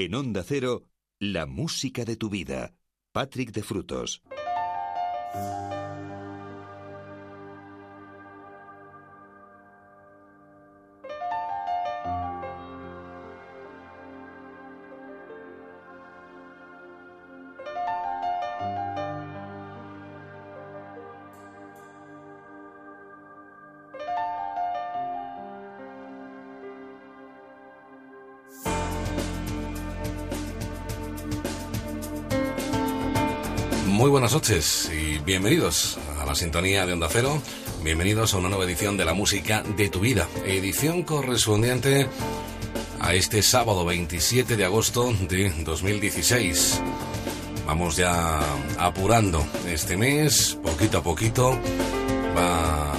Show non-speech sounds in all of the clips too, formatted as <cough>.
En Onda Cero, la música de tu vida. Patrick de Frutos. Y bienvenidos a la sintonía de Onda Cero. Bienvenidos a una nueva edición de la música de tu vida. Edición correspondiente a este sábado 27 de agosto de 2016. Vamos ya apurando este mes, poquito a poquito. Va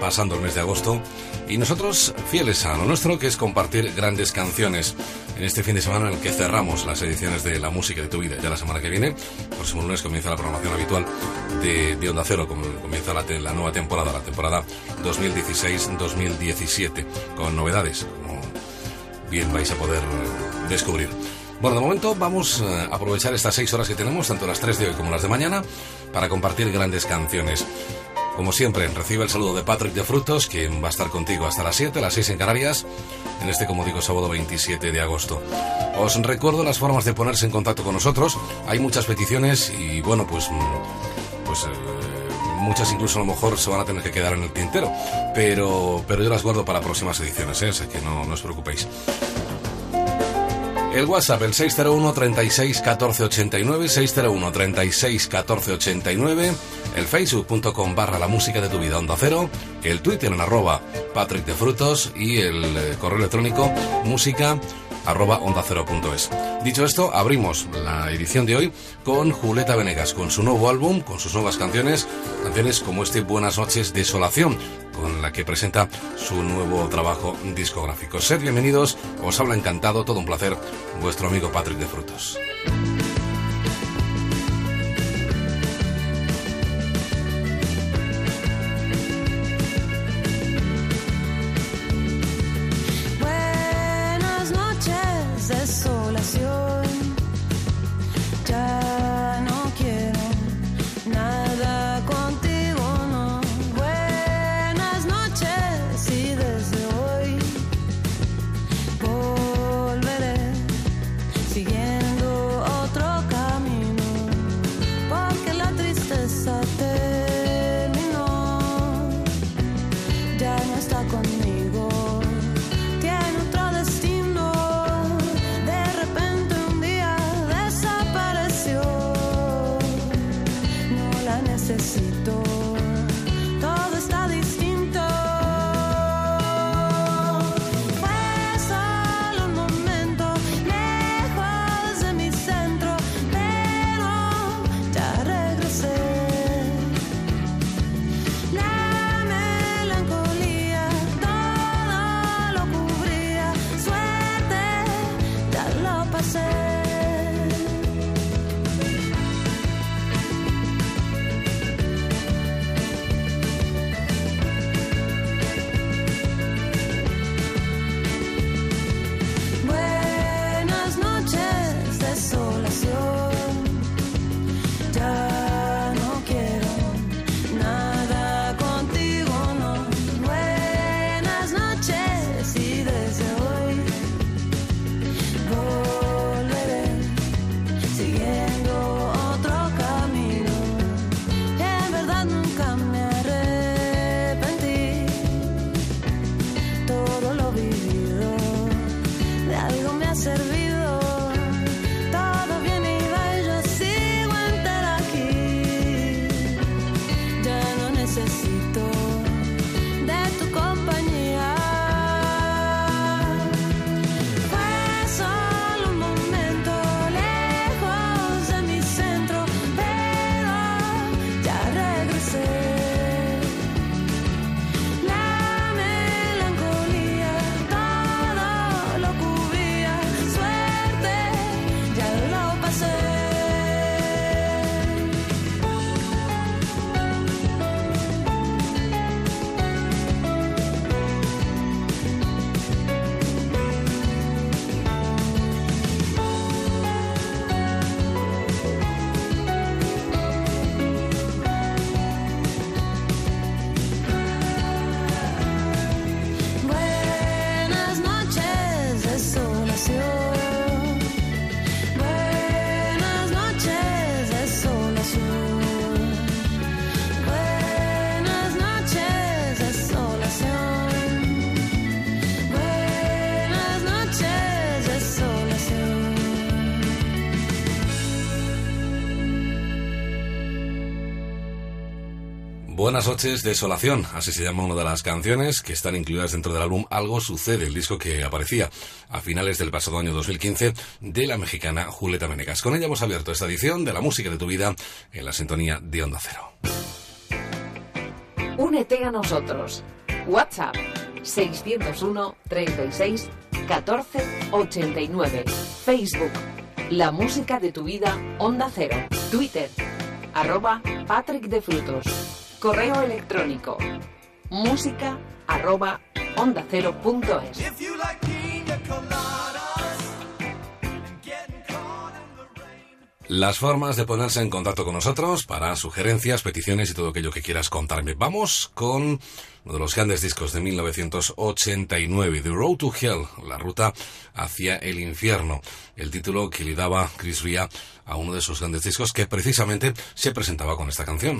pasando el mes de agosto. Y nosotros, fieles a lo nuestro, que es compartir grandes canciones en este fin de semana en el que cerramos las ediciones de La Música de tu Vida. Ya la semana que viene, próximo lunes, comienza la programación habitual de, de Onda Cero, comienza la, la, nueva temporada, la temporada 2016-2017, con novedades, como bien vais a poder descubrir. Bueno, de momento vamos a aprovechar estas seis horas que tenemos, tanto las tres de hoy como las de mañana, para compartir grandes canciones. Como siempre, recibe el saludo de Patrick de Frutos, quien va a estar contigo hasta las 7, las 6 en Canarias, en este, como digo, sábado 27 de agosto. Os recuerdo las formas de ponerse en contacto con nosotros. Hay muchas peticiones y, bueno, pues, pues eh, muchas incluso a lo mejor se van a tener que quedar en el tintero. Pero, pero yo las guardo para próximas ediciones, ¿eh? así que no, no os preocupéis. El WhatsApp, el 601 36 14 89, 601 36 14 89, el facebook.com barra la música de tu vida onda cero, el Twitter en arroba Patrick de Frutos y el eh, correo electrónico música arroba onda cero punto es. Dicho esto, abrimos la edición de hoy con Julieta Venegas, con su nuevo álbum, con sus nuevas canciones, canciones como este Buenas noches, Desolación, con la que presenta su nuevo trabajo discográfico. Sed bienvenidos, os habla encantado, todo un placer, vuestro amigo Patrick de Frutos. Buenas noches, Desolación, así se llama una de las canciones que están incluidas dentro del álbum Algo Sucede, el disco que aparecía a finales del pasado año 2015 de la mexicana Julieta Menegas. Con ella hemos abierto esta edición de la música de tu vida en la sintonía de Onda Cero. Únete a nosotros. WhatsApp 601 36 14 89. Facebook La música de tu vida Onda Cero. Twitter arroba Patrick de Frutos. Correo electrónico música arroba onda cero punto es. Las formas de ponerse en contacto con nosotros para sugerencias, peticiones y todo aquello que quieras contarme. Vamos con uno de los grandes discos de 1989, The Road to Hell, la ruta hacia el infierno, el título que le daba Chris Ria a uno de sus grandes discos que precisamente se presentaba con esta canción.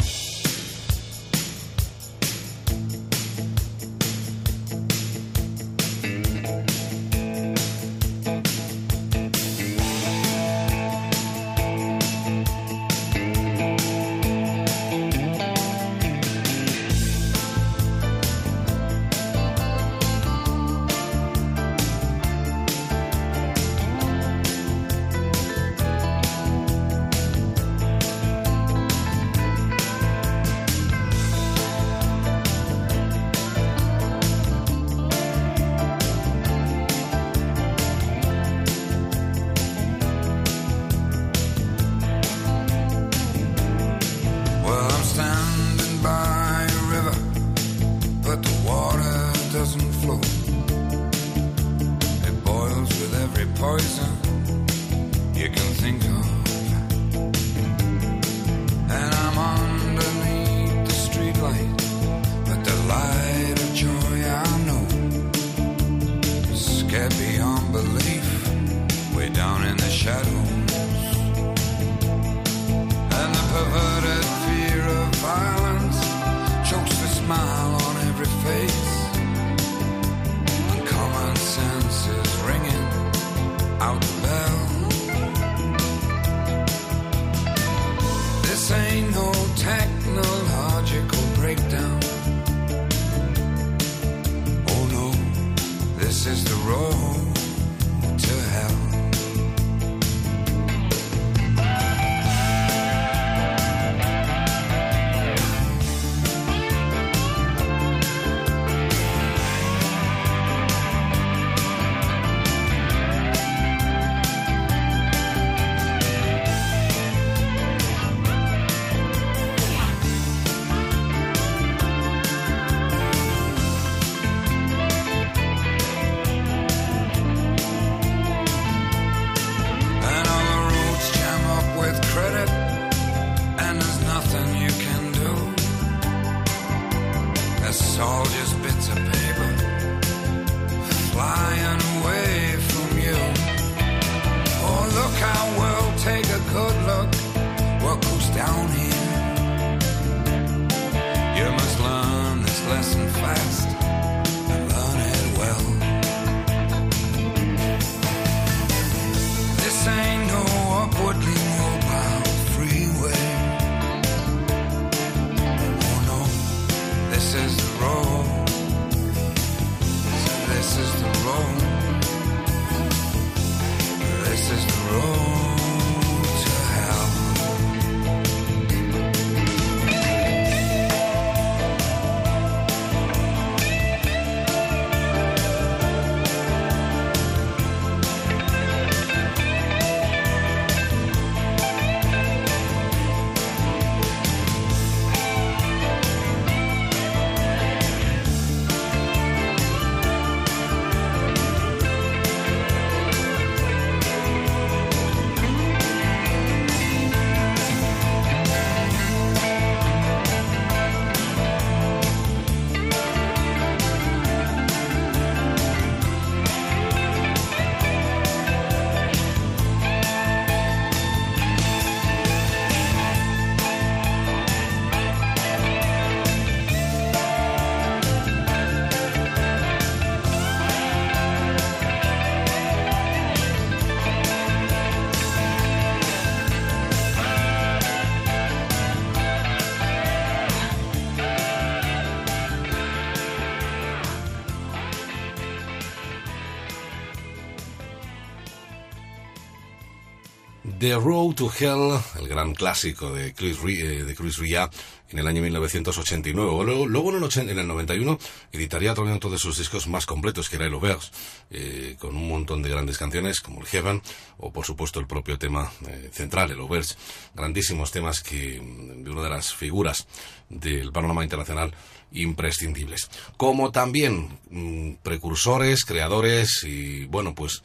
The Road to Hell, el gran clásico de Chris, eh, de Chris Ria en el año 1989. Luego, luego en, el en, el 91 editaría otro de sus discos más completos, que era el Auberge, eh, con un montón de grandes canciones como el Heaven o por supuesto el propio tema eh, central, el Auberge. Grandísimos temas que mm, de una de las figuras del panorama internacional imprescindibles. Como también mmm, precursores, creadores y bueno pues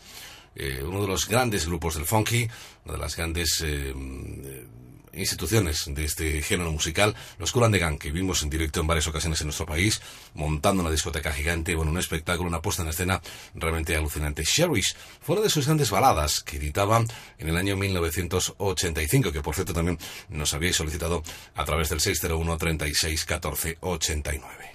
eh, uno de los grandes grupos del funky, una de las grandes eh, instituciones de este género musical, los Cool de Gang, que vimos en directo en varias ocasiones en nuestro país, montando una discoteca gigante, bueno, un espectáculo, una puesta en escena realmente alucinante. Cherish fue una de sus grandes baladas que editaban en el año 1985, que por cierto también nos habíais solicitado a través del 601 36 14 89.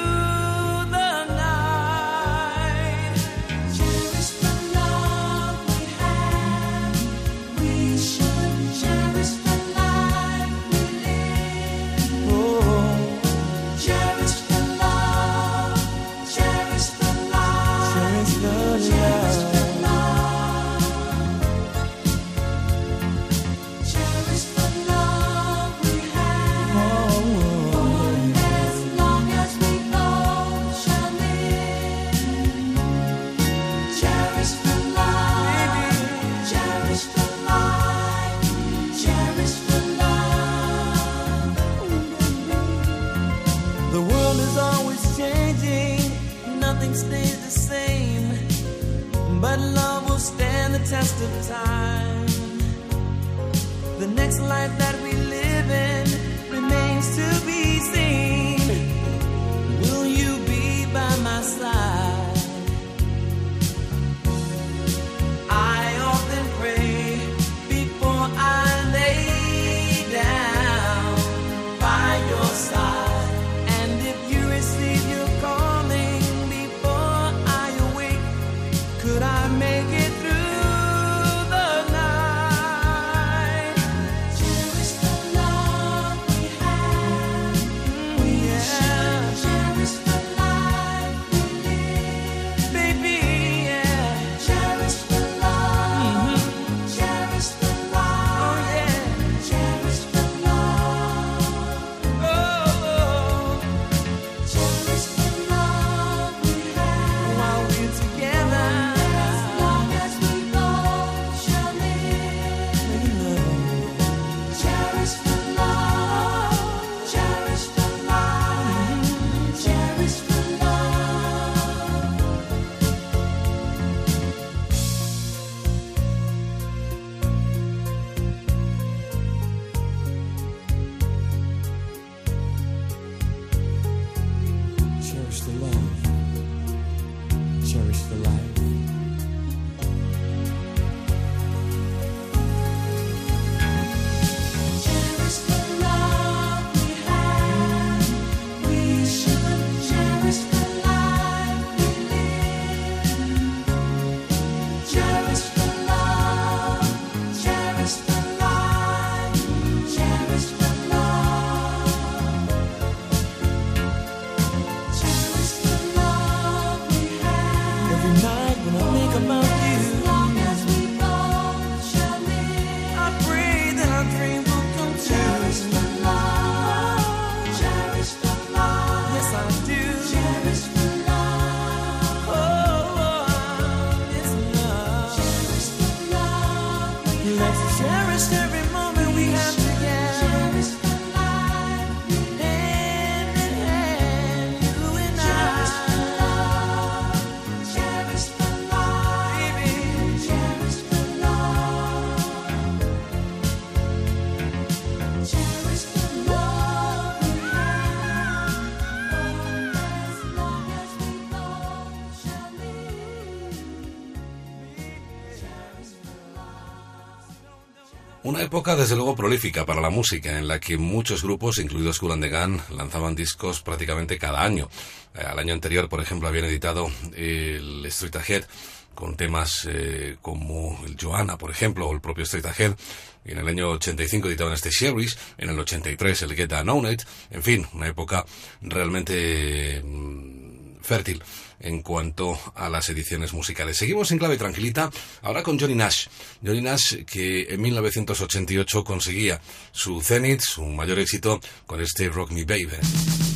test of time. época desde luego prolífica para la música, en la que muchos grupos, incluidos Cool Gun, lanzaban discos prácticamente cada año. Eh, al año anterior, por ejemplo, habían editado el Street Ahead con temas eh, como el Joanna, por ejemplo, o el propio Straight Ahead. En el año 85 editaban este Series, en el 83 el Get Down It, en fin, una época realmente mm, fértil en cuanto a las ediciones musicales. Seguimos en clave tranquilita, ahora con Johnny Nash. Johnny Nash que en 1988 conseguía su cenit, su mayor éxito, con este Rock Me Baby.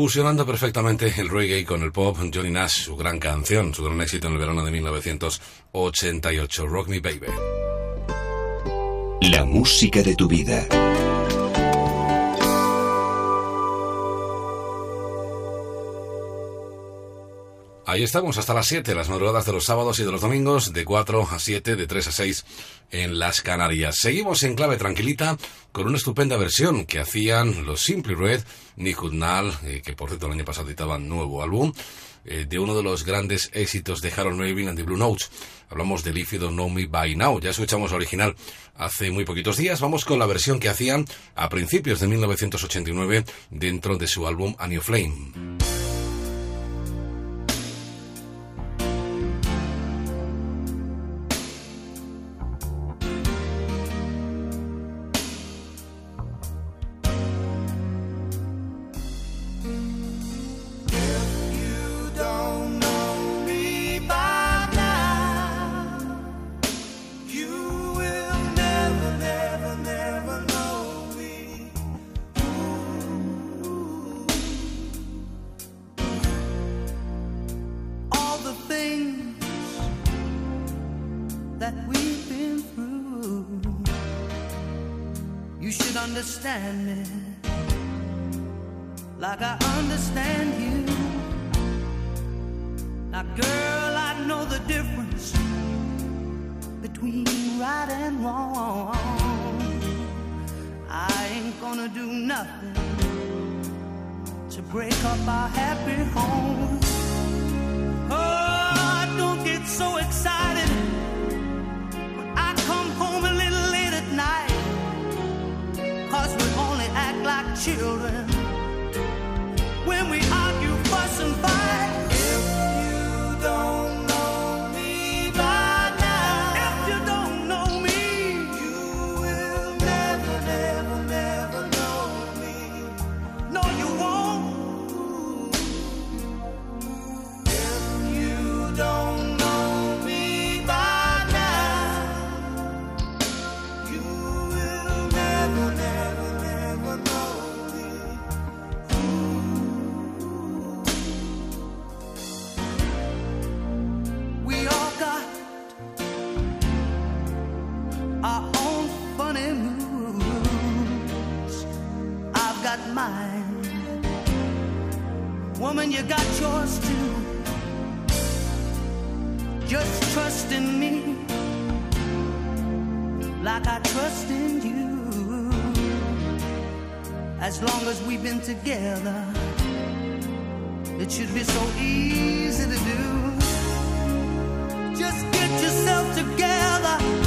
Fusionando perfectamente el reggae con el pop, Johnny Nash, su gran canción, su gran éxito en el verano de 1988, Rock Me Baby. La música de tu vida. Ahí estamos hasta las 7, las madrugadas de los sábados y de los domingos, de 4 a 7, de 3 a 6 en las Canarias. Seguimos en clave tranquilita con una estupenda versión que hacían los Simply Red, Nick eh, que por cierto el año pasado editaban nuevo álbum, eh, de uno de los grandes éxitos de Harold Melvin and the Blue Notes. Hablamos de If You Don't Know Me By Now. Ya escuchamos la original hace muy poquitos días. Vamos con la versión que hacían a principios de 1989 dentro de su álbum A New Flame. That we've been through, you should understand me like I understand you. Now, girl, I know the difference between right and wrong. I ain't gonna do nothing to break up our happy home. Oh, don't get so excited children As long as we've been together, it should be so easy to do. Just get yourself together.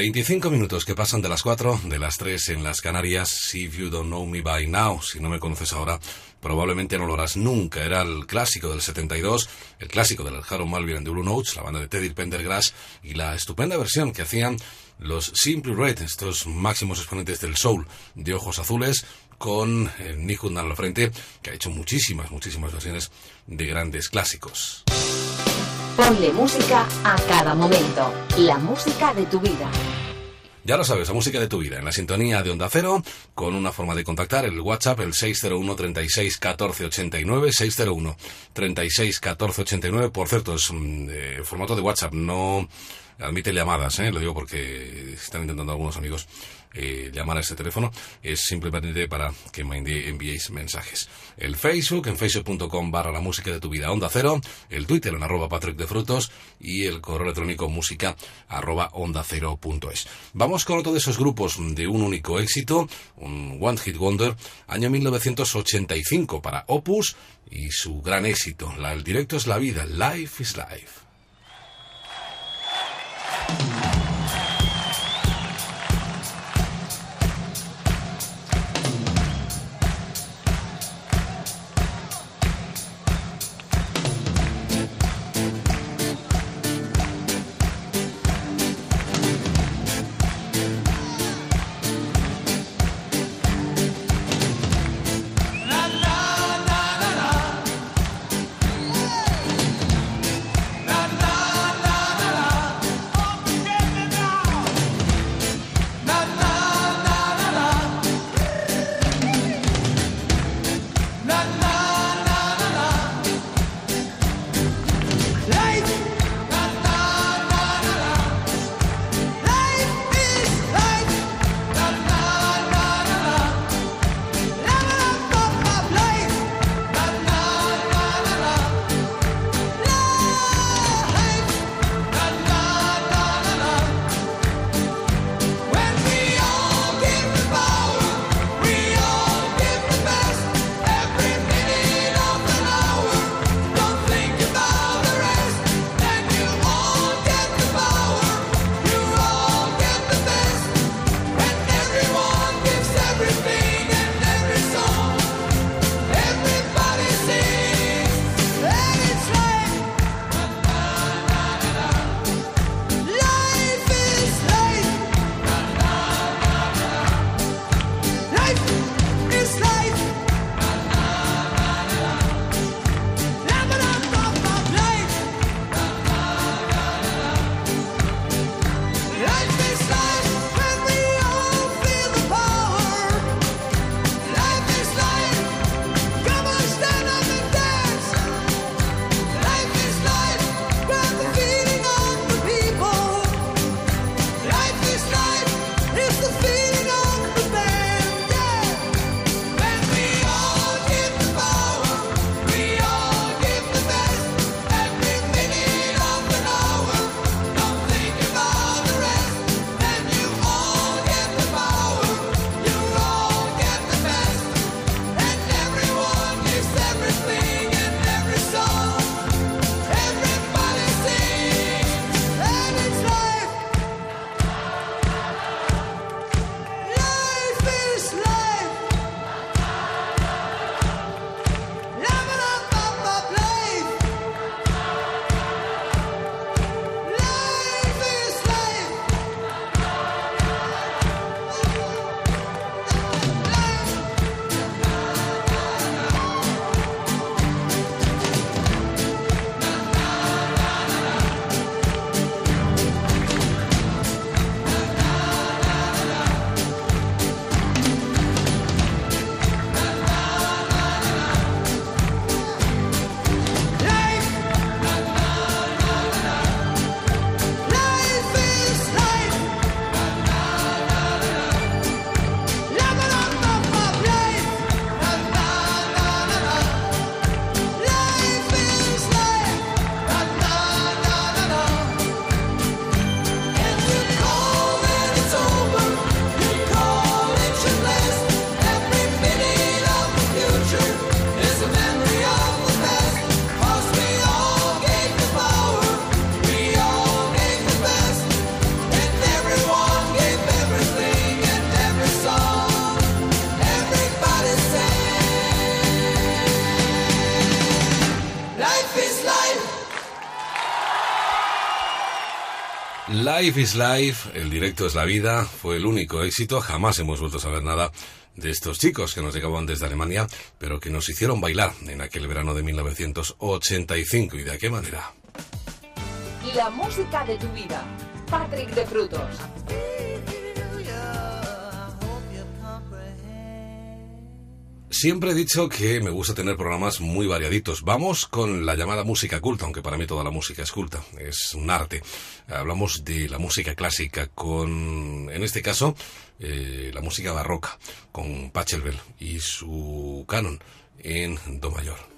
25 minutos que pasan de las 4, de las 3 en las Canarias. If you don't know me by now, si no me conoces ahora, probablemente no lo harás nunca. Era el clásico del 72, el clásico del Harold Malvin and the Blue Notes, la banda de Teddy Pendergrass, y la estupenda versión que hacían los Simply Red, estos máximos exponentes del soul de ojos azules, con eh, Nick Hudnall al frente, que ha hecho muchísimas, muchísimas versiones de grandes clásicos. Ponle música a cada momento. La música de tu vida. Ya lo sabes, la música de tu vida, en la sintonía de Onda Cero, con una forma de contactar, el WhatsApp, el 601 36 14 89, 601 36 14 89, por cierto, es mm, eh, formato de WhatsApp, no admite llamadas, ¿eh? lo digo porque están intentando algunos amigos eh, llamar a este teléfono, es simplemente para que me envi- enviéis mensajes. El Facebook, en facebook.com barra la música de tu vida, onda cero, el Twitter en arroba Patrick de Frutos y el correo electrónico música arroba onda cero punto es. Vamos con otro de esos grupos de un único éxito, un One Hit Wonder, año 1985 para Opus y su gran éxito, la, el directo es la vida, Life is Life. Life is Life, el directo es la vida, fue el único éxito, jamás hemos vuelto a saber nada de estos chicos que nos llegaban desde Alemania, pero que nos hicieron bailar en aquel verano de 1985 y de qué manera. La música de tu vida. Patrick de Frutos. Siempre he dicho que me gusta tener programas muy variaditos. Vamos con la llamada música culta, aunque para mí toda la música es culta, es un arte. Hablamos de la música clásica con, en este caso, eh, la música barroca, con Pachelbel y su canon en Do mayor.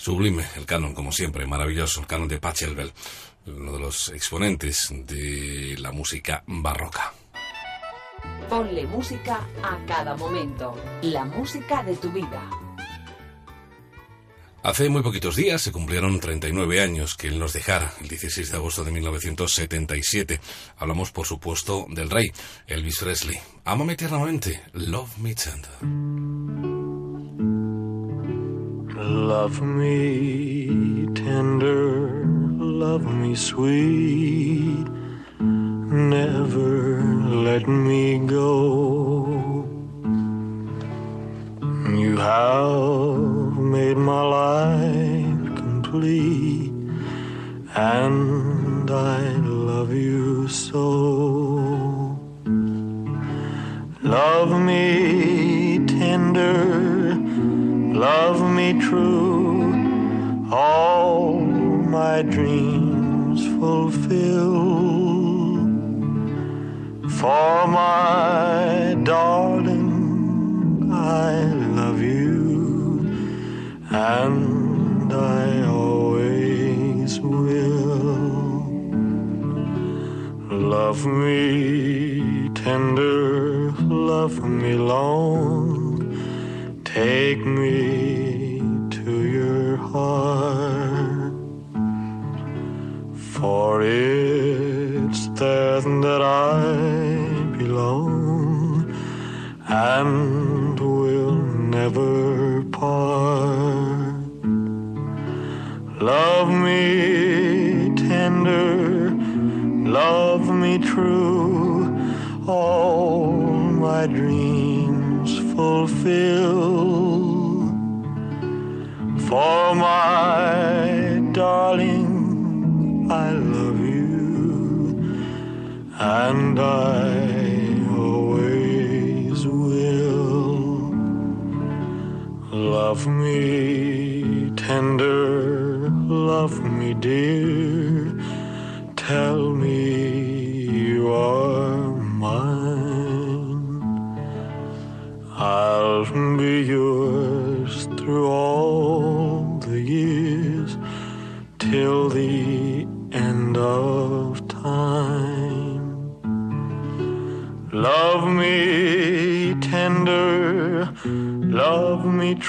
Sublime el canon, como siempre, maravilloso, el canon de Pachelbel, uno de los exponentes de la música barroca. Ponle música a cada momento. La música de tu vida. Hace muy poquitos días se cumplieron 39 años que él nos dejara, el 16 de agosto de 1977. Hablamos, por supuesto, del rey, Elvis Presley. Ámame tiernamente, Love Me Tender. Love me tender, love me sweet, never let me go. You have made my life complete, and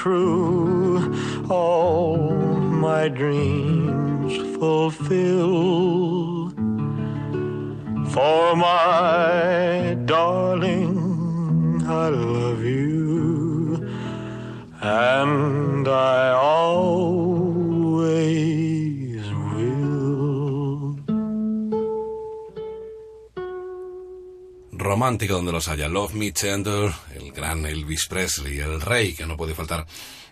true, all my dreams fulfill. For my darling, I love you, and I always will. Romántico donde los haya. Love Me Tender, gran Elvis Presley, el rey que no puede faltar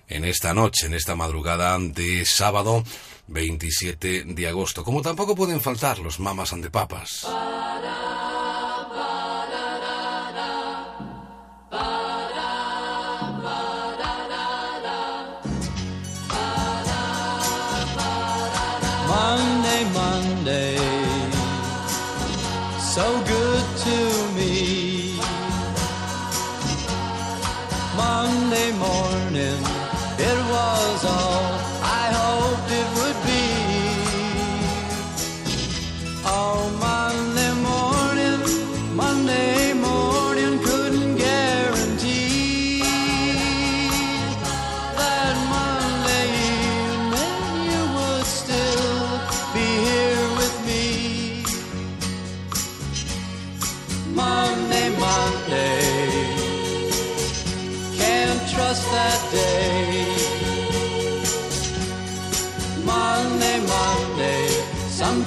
en esta noche, en esta madrugada de sábado 27 de agosto. Como tampoco pueden faltar los Mamas and the Papas.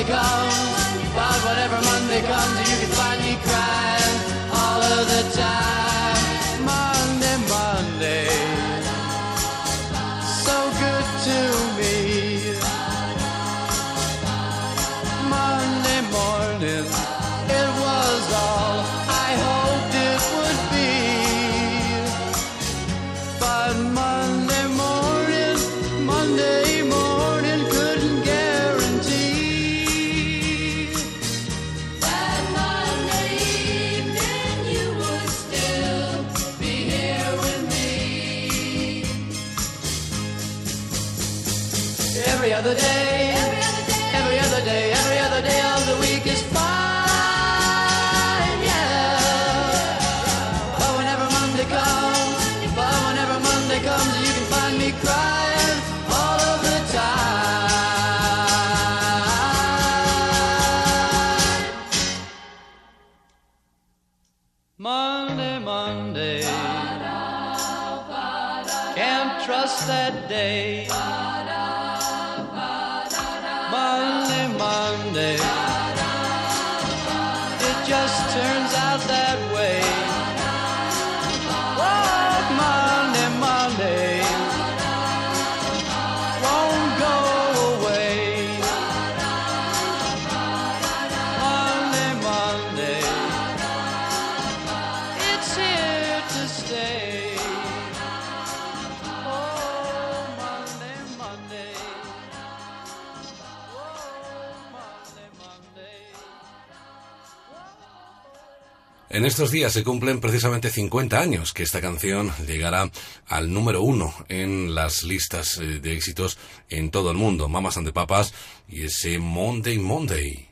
Monday comes, but whenever Monday comes, you can find me crying all of the time. En estos días se cumplen precisamente 50 años que esta canción llegará al número uno en las listas eh, de éxitos en todo el mundo. Mamas and Papas y ese Monday Monday.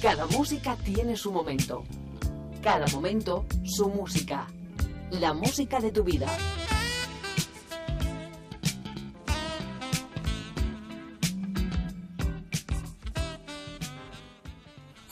Cada música tiene su momento. Cada momento su música. La música de tu vida.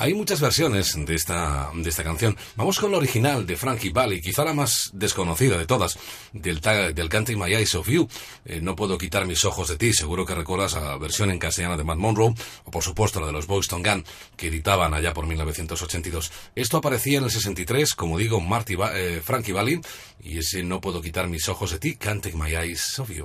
Hay muchas versiones de esta, de esta canción. Vamos con la original de Frankie Valli, quizá la más desconocida de todas, del, del Canting My Eyes of You. Eh, no puedo quitar mis ojos de ti, seguro que recuerdas la versión en castellana de Matt Monroe, o por supuesto la de los Boys to Gun, que editaban allá por 1982. Esto aparecía en el 63, como digo, Marty eh, Frankie Valli, y ese No puedo quitar mis ojos de ti, Can't My Eyes of You.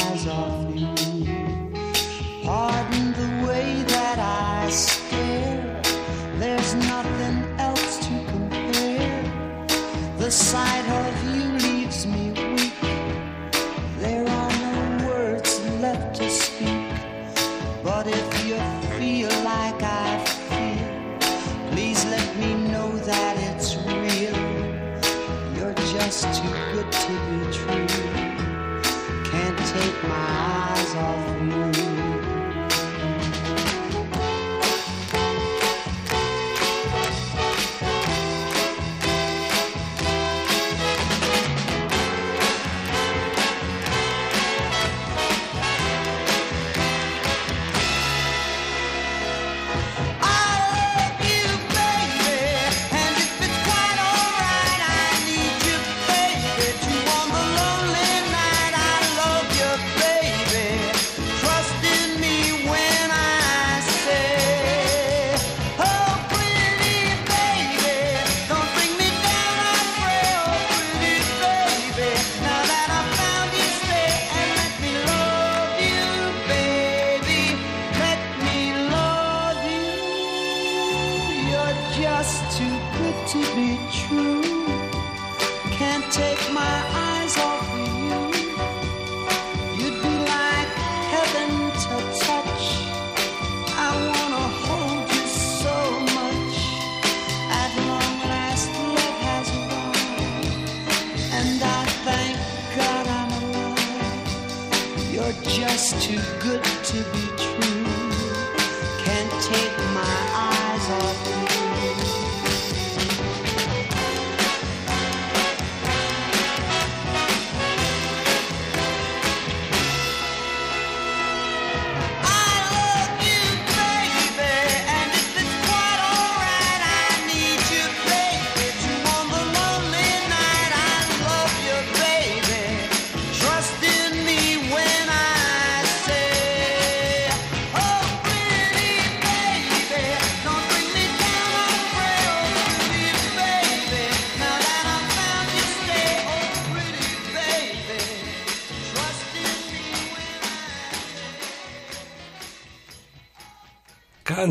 There's nothing else to compare. The sight of you leaves me weak. There are no words left to speak. But if you feel like I feel, please let me know that it's real. You're just too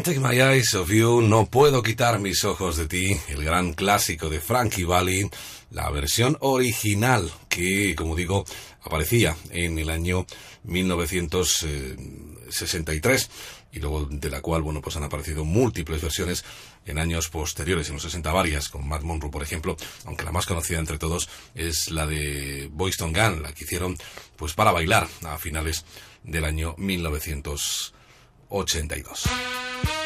Take My Eyes Off You, No Puedo Quitar Mis Ojos de Ti, el gran clásico de Frankie Valli, la versión original que, como digo, aparecía en el año 1963 eh, y luego de la cual, bueno, pues han aparecido múltiples versiones en años posteriores, en los 60 varias, con Matt Monroe, por ejemplo, aunque la más conocida entre todos es la de Boyston Gun, la que hicieron pues para bailar a finales del año 1963. 82.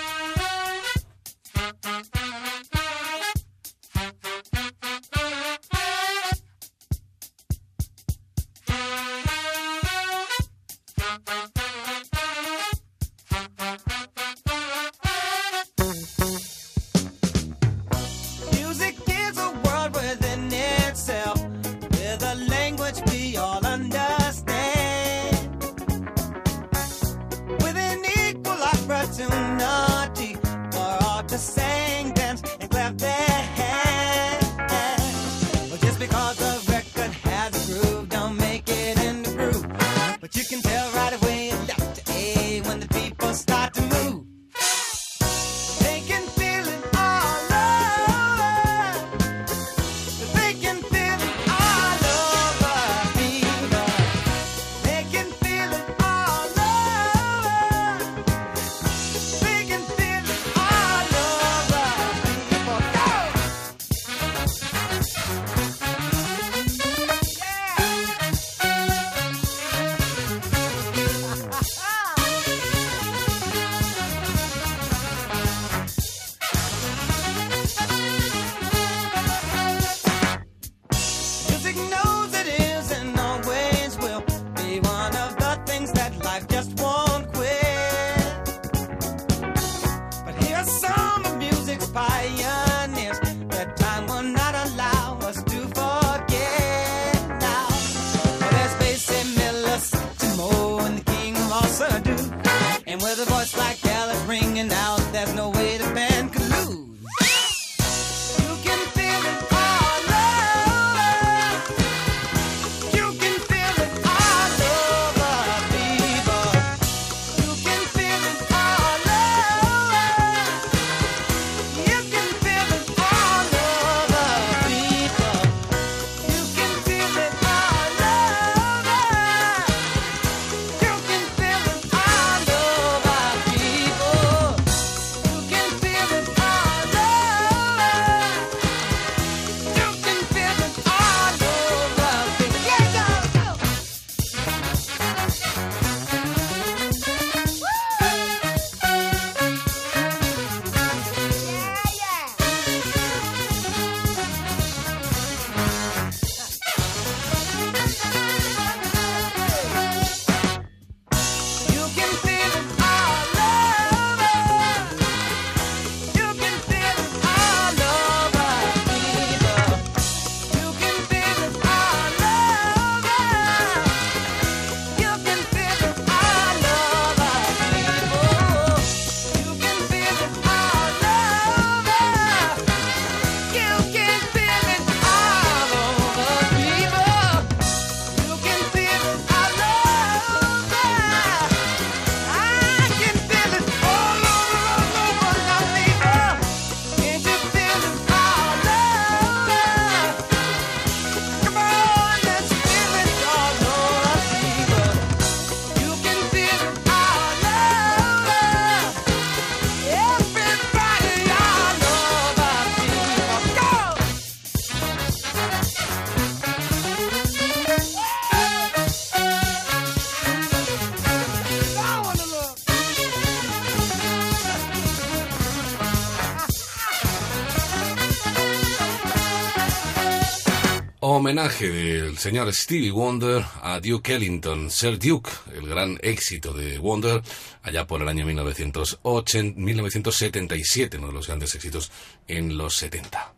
Homenaje del señor Stevie Wonder a Duke Ellington, Sir Duke, el gran éxito de Wonder allá por el año 1980, 1977, uno de los grandes éxitos en los 70.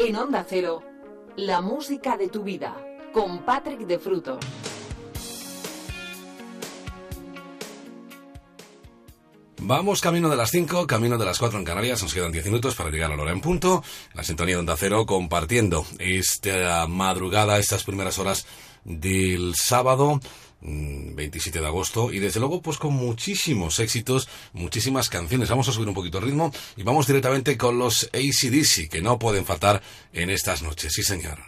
En Onda Cero, la música de tu vida, con Patrick de Frutos. Vamos camino de las 5, camino de las 4 en Canarias. Nos quedan 10 minutos para llegar a la hora en punto. La sintonía de Onda Cero compartiendo esta madrugada, estas primeras horas del sábado. mm, 27 de agosto y desde luego pues con muchísimos éxitos, muchísimas canciones. Vamos a subir un poquito el ritmo y vamos directamente con los ACDC que no pueden faltar en estas noches. Sí, señor.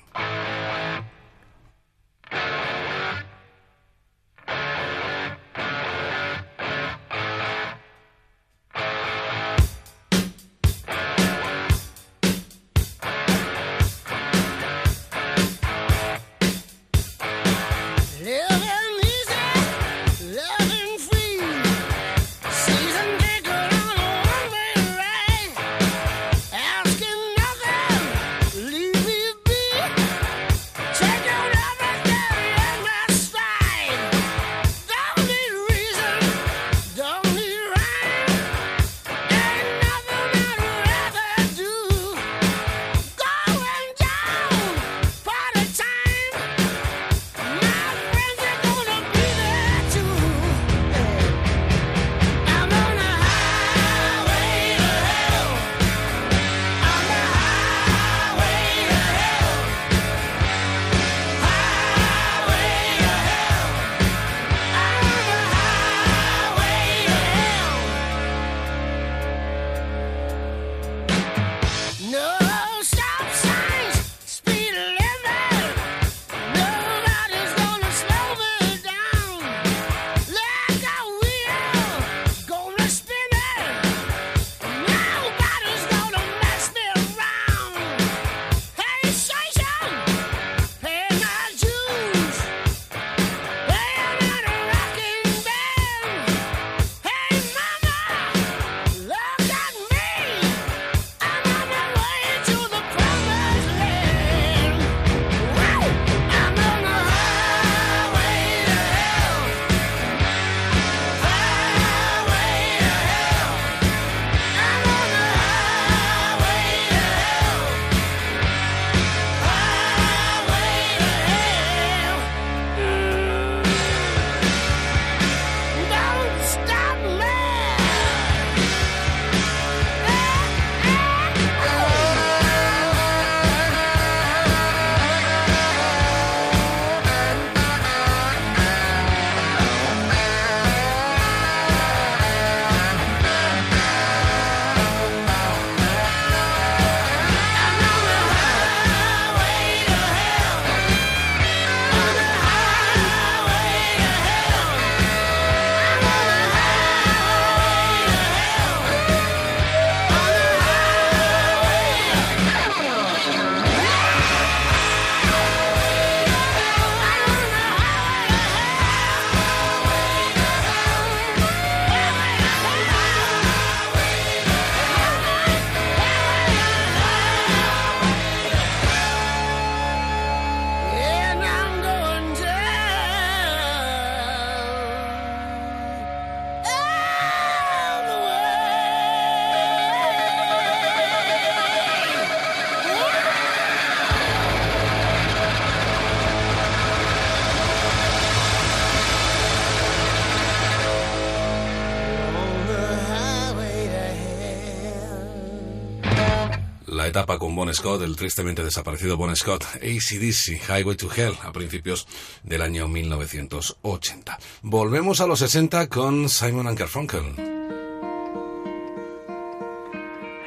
Etapa con Bon Scott, el tristemente desaparecido Bon Scott, ACDC, Highway to Hell, a principios del año 1980. Volvemos a los 60 con Simon and Garfunkel.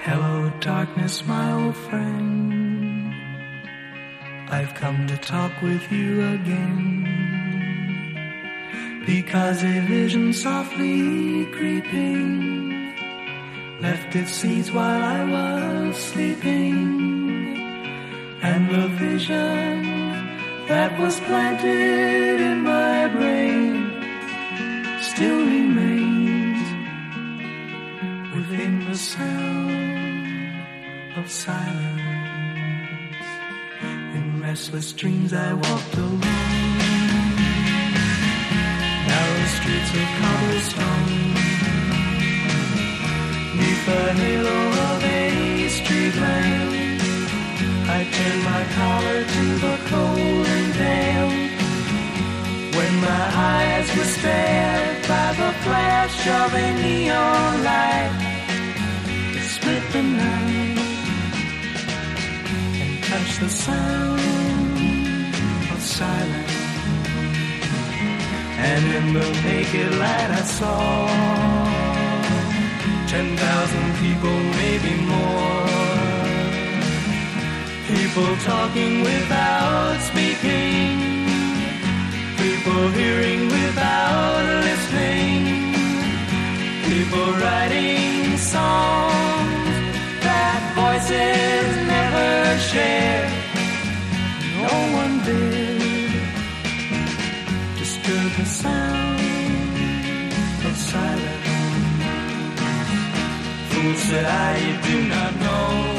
Hello, darkness, my old friend. I've come to talk with you again. Because a vision softly creeping left its seeds while I was sleeping. And the vision that was planted in my brain still remains within the sound of silence. In restless dreams I walked alone, narrow streets of cobblestone. Neath the I turned my collar to the cold and damp. When my eyes were stared by the flash of a neon light, it split the night and touched the sound of silence. And in the naked light I saw ten thousand people, maybe more. People talking without speaking. People hearing without listening. People writing songs that voices never share. No one did disturb the sound of silence. Fool said I, do not know.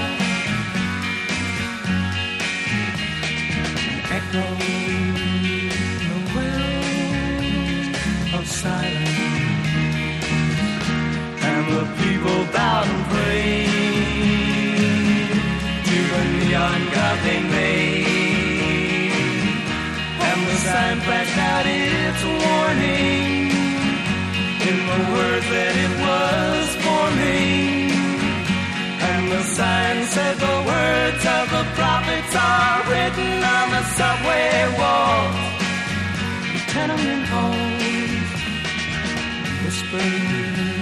Out its warning. In the words that it was forming. And the sign said the words of the prophets are written on the subway walls, the tenement halls, whispering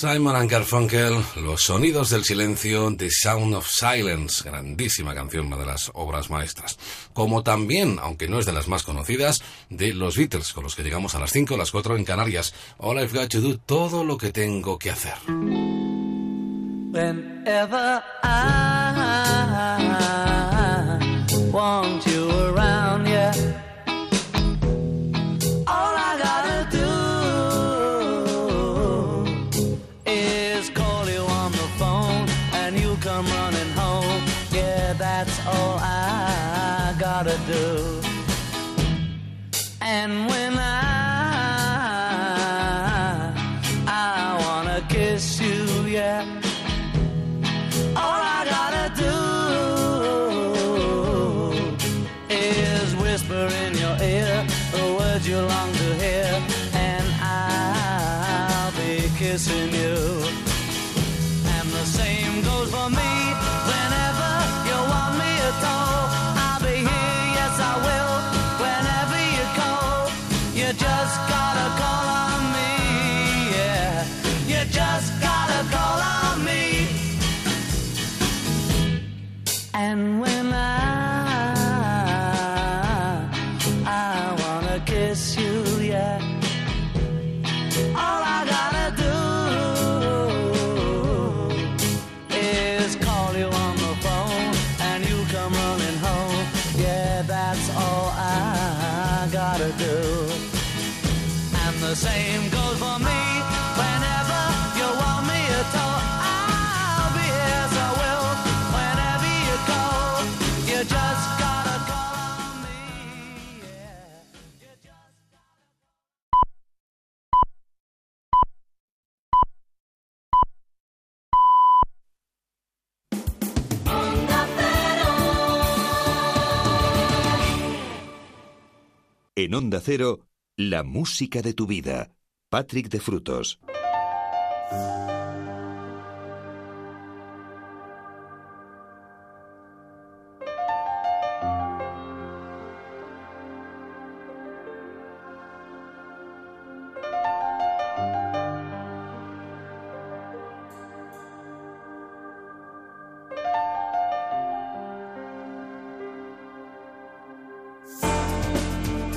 Simon and Garfunkel, Los sonidos del silencio, The Sound of Silence, grandísima canción, una de las obras maestras. Como también, aunque no es de las más conocidas, de los Beatles, con los que llegamos a las 5 las 4 en Canarias. All I've got to do, todo lo que tengo que hacer. En Onda Cero, la música de tu vida. Patrick de Frutos.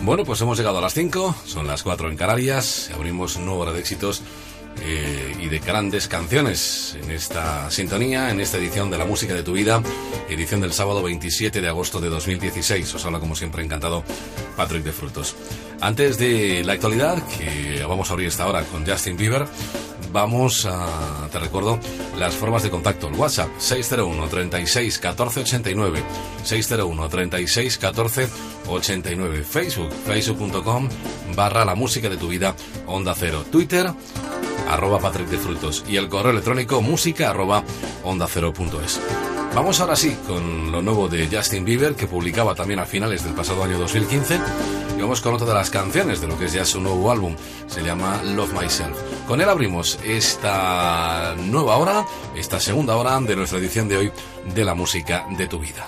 Bueno, pues hemos llegado a las 5, son las 4 en Canarias, abrimos una hora de éxitos eh, y de grandes canciones en esta sintonía, en esta edición de La Música de tu Vida, edición del sábado 27 de agosto de 2016. Os habla como siempre encantado Patrick de Frutos. Antes de la actualidad, que vamos a abrir esta hora con Justin Bieber, vamos a, te recuerdo, las formas de contacto. El WhatsApp 601 36 14 89, 601 36 14 89. Facebook, facebook.com barra la música de tu vida, onda cero. Twitter, arroba Patrick de Frutos. Y el correo electrónico música arroba onda cero punto es. Vamos ahora sí con lo nuevo de Justin Bieber, que publicaba también a finales del pasado año 2015. Y vamos con otra de las canciones de lo que es ya su nuevo álbum. Se llama Love Myself. Con él abrimos esta nueva hora, esta segunda hora de nuestra edición de hoy de la música de tu vida.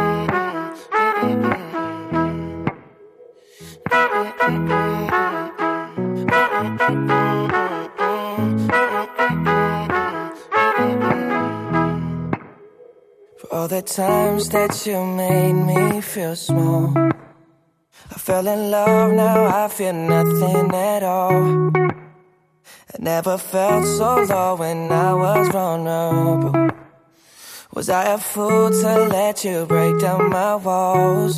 all the times that you made me feel small. I fell in love, now I feel nothing at all. I never felt so low when I was vulnerable. Was I a fool to let you break down my walls?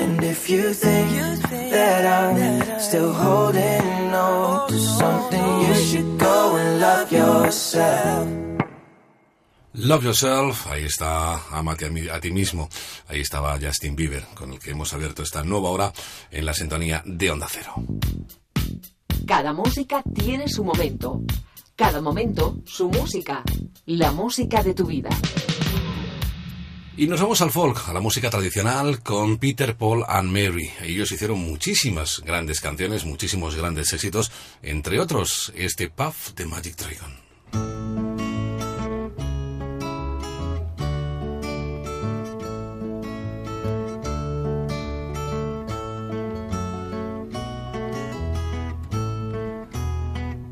And if you think that I'm still holding on to something, you should go and love yourself. Love Yourself, ahí está Amate a, mí- a ti mismo. Ahí estaba Justin Bieber, con el que hemos abierto esta nueva hora en la sintonía de Onda Cero. Cada música tiene su momento. Cada momento, su música. La música de tu vida. Y nos vamos al folk, a la música tradicional, con Peter, Paul and Mary. Ellos hicieron muchísimas grandes canciones, muchísimos grandes éxitos, entre otros este Puff de Magic Dragon.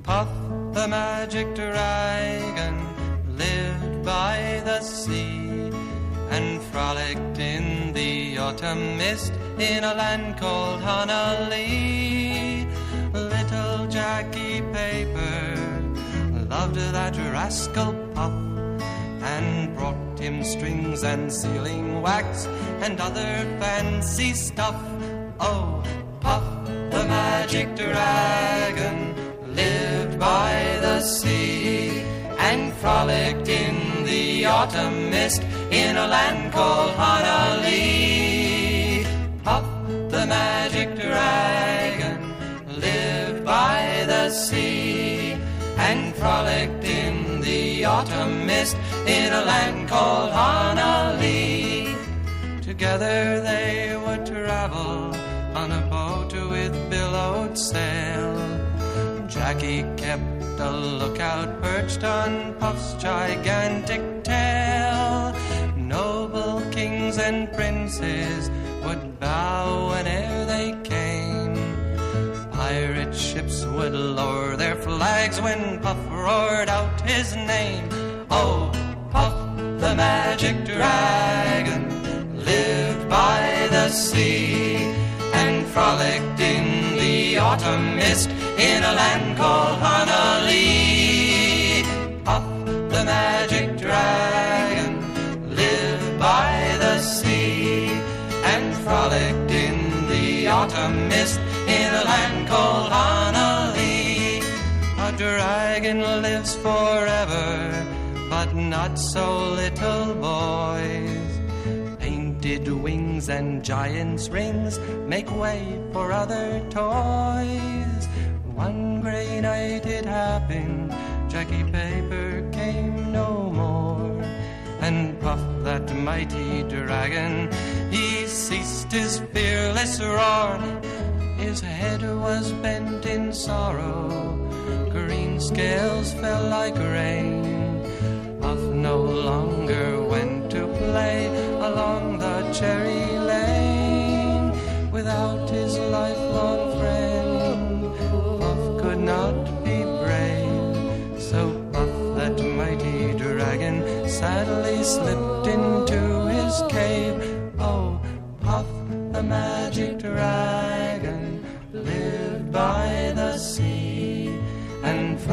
Puff the magic dragon lived by the sea mist in a land called Honolulu. Little Jackie Paper loved that rascal Puff and brought him strings and sealing wax and other fancy stuff. Oh, Puff the magic dragon lived by the sea and frolicked in the autumn mist in a land called Honolulu. The magic dragon lived by the sea and frolicked in the autumn mist in a land called Honolulu. Together they would travel on a boat with billowed sail. Jackie kept a lookout perched on Puff's gigantic tail. Noble kings and princes would bow whene'er they came. Pirate ships would lower their flags when Puff roared out his name. Oh, Puff the magic dragon lived by the sea and frolicked in the autumn mist in a land called Honolulu. Puff the magic lives forever, but not so little boys. Painted wings and giant's rings make way for other toys. One grey night it happened, Jackie Paper came no more. And Puff, that mighty dragon, he ceased his fearless roar. His head was bent in sorrow, scales fell like rain. Puff no longer went to play along the cherry lane without his lifelong friend. Puff could not be brave, so Puff, that mighty dragon, sadly slipped into his cave. Oh, Puff, the magic dragon,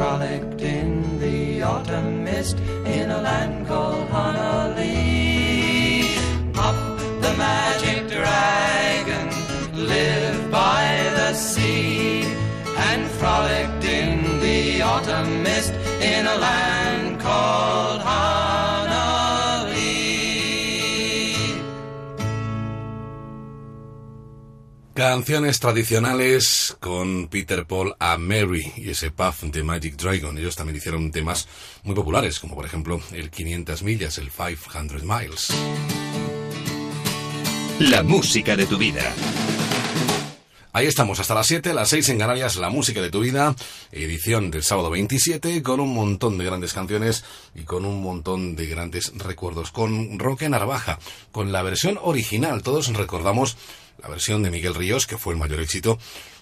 frolicked in the autumn mist in a land called Honolulu. Puff, the magic dragon, lived by the sea and frolicked in the autumn mist in a land Canciones tradicionales con Peter Paul a Mary y ese Puff de Magic Dragon. Ellos también hicieron temas muy populares, como por ejemplo el 500 millas, el 500 miles. La música de tu vida. Ahí estamos, hasta las 7, las 6 en Canarias, la música de tu vida, edición del sábado 27, con un montón de grandes canciones y con un montón de grandes recuerdos, con Roque Narvaja, con la versión original, todos recordamos la versión de Miguel Ríos, que fue el mayor éxito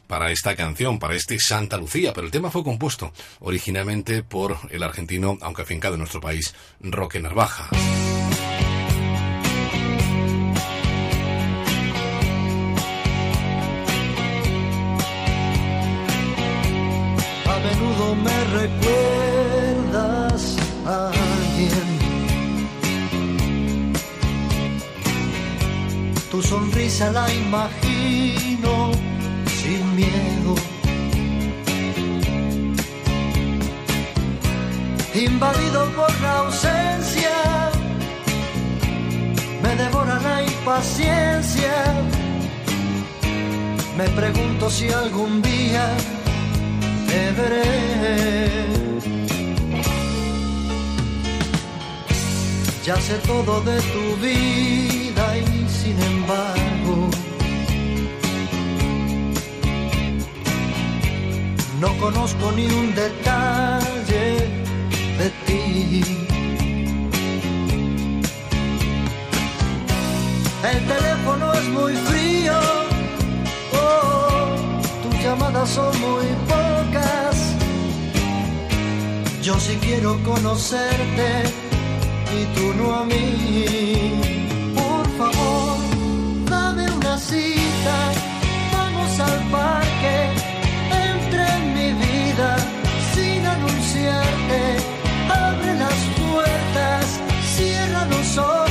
para esta canción, para este Santa Lucía, pero el tema fue compuesto originalmente por el argentino, aunque afincado en nuestro país, Roque Narvaja. A menudo me recuerda Tu sonrisa la imagino sin miedo. Invadido por la ausencia, me devora la impaciencia. Me pregunto si algún día te veré. Ya sé todo de tu vida no conozco ni un detalle de ti. El teléfono es muy frío, oh, tus llamadas son muy pocas. Yo sí quiero conocerte y tú no a mí. Por favor, vamos al parque, entra en mi vida sin anunciarte, abre las puertas, cierra los ojos,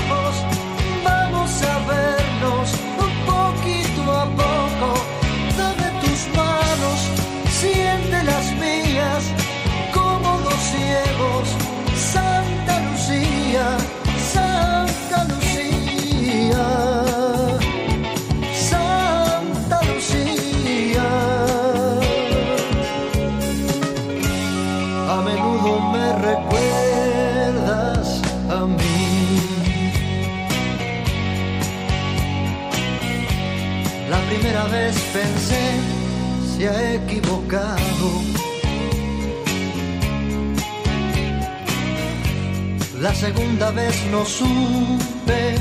La segunda vez no supe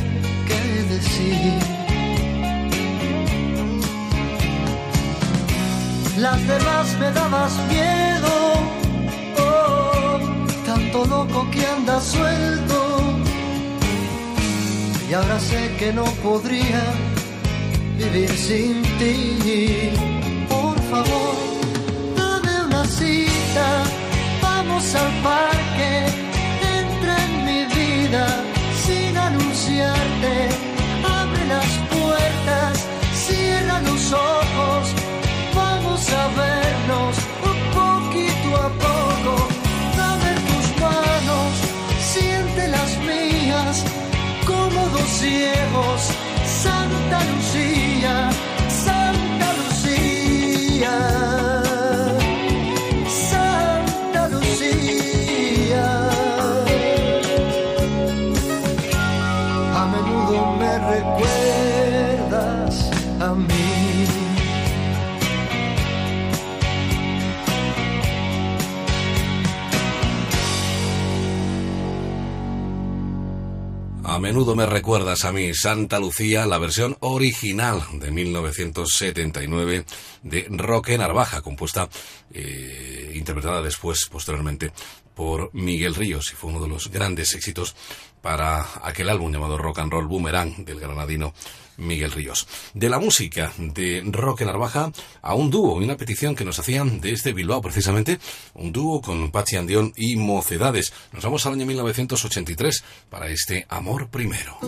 qué decir. Las demás me dabas miedo, oh, tanto loco que anda suelto. Y ahora sé que no podría vivir sin ti. Por favor, dame una cita, vamos al parque, vida sin anunciarte, abre las A menudo me recuerdas a mí, Santa Lucía, la versión original de 1979 de Roque Narvaja, compuesta, eh, interpretada después, posteriormente, por Miguel Ríos, y fue uno de los grandes éxitos para aquel álbum llamado Rock and Roll Boomerang del granadino Miguel Ríos. De la música de Roque Narvaja a un dúo y una petición que nos hacían desde Bilbao, precisamente, un dúo con Pachi Andión y Mocedades. Nos vamos al año 1983 para este Amor Primero.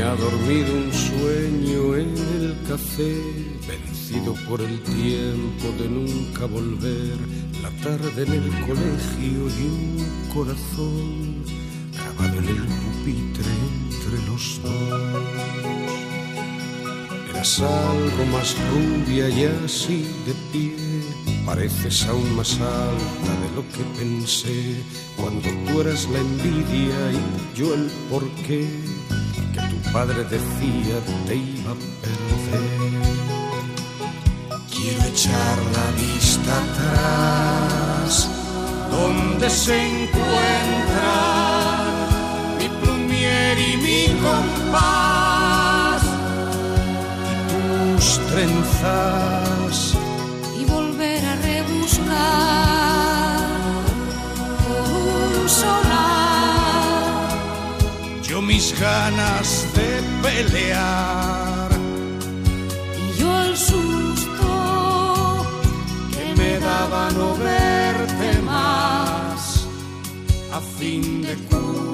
Ha dormido un sueño en el café, vencido por el tiempo de nunca volver, la tarde en el colegio y un corazón grabado en el pupitre entre los dos. Eras algo más rubia y así de pie, pareces aún más alta de lo que pensé, cuando tú eras la envidia y yo el porqué que tu padre decía te iba a perder. Quiero echar la vista atrás, donde se encuentra mi plumier y mi compás y tus trenzas. Y volver a rebuscar mis ganas de pelear. Y yo el susto que me daba no verte más a fin de curso.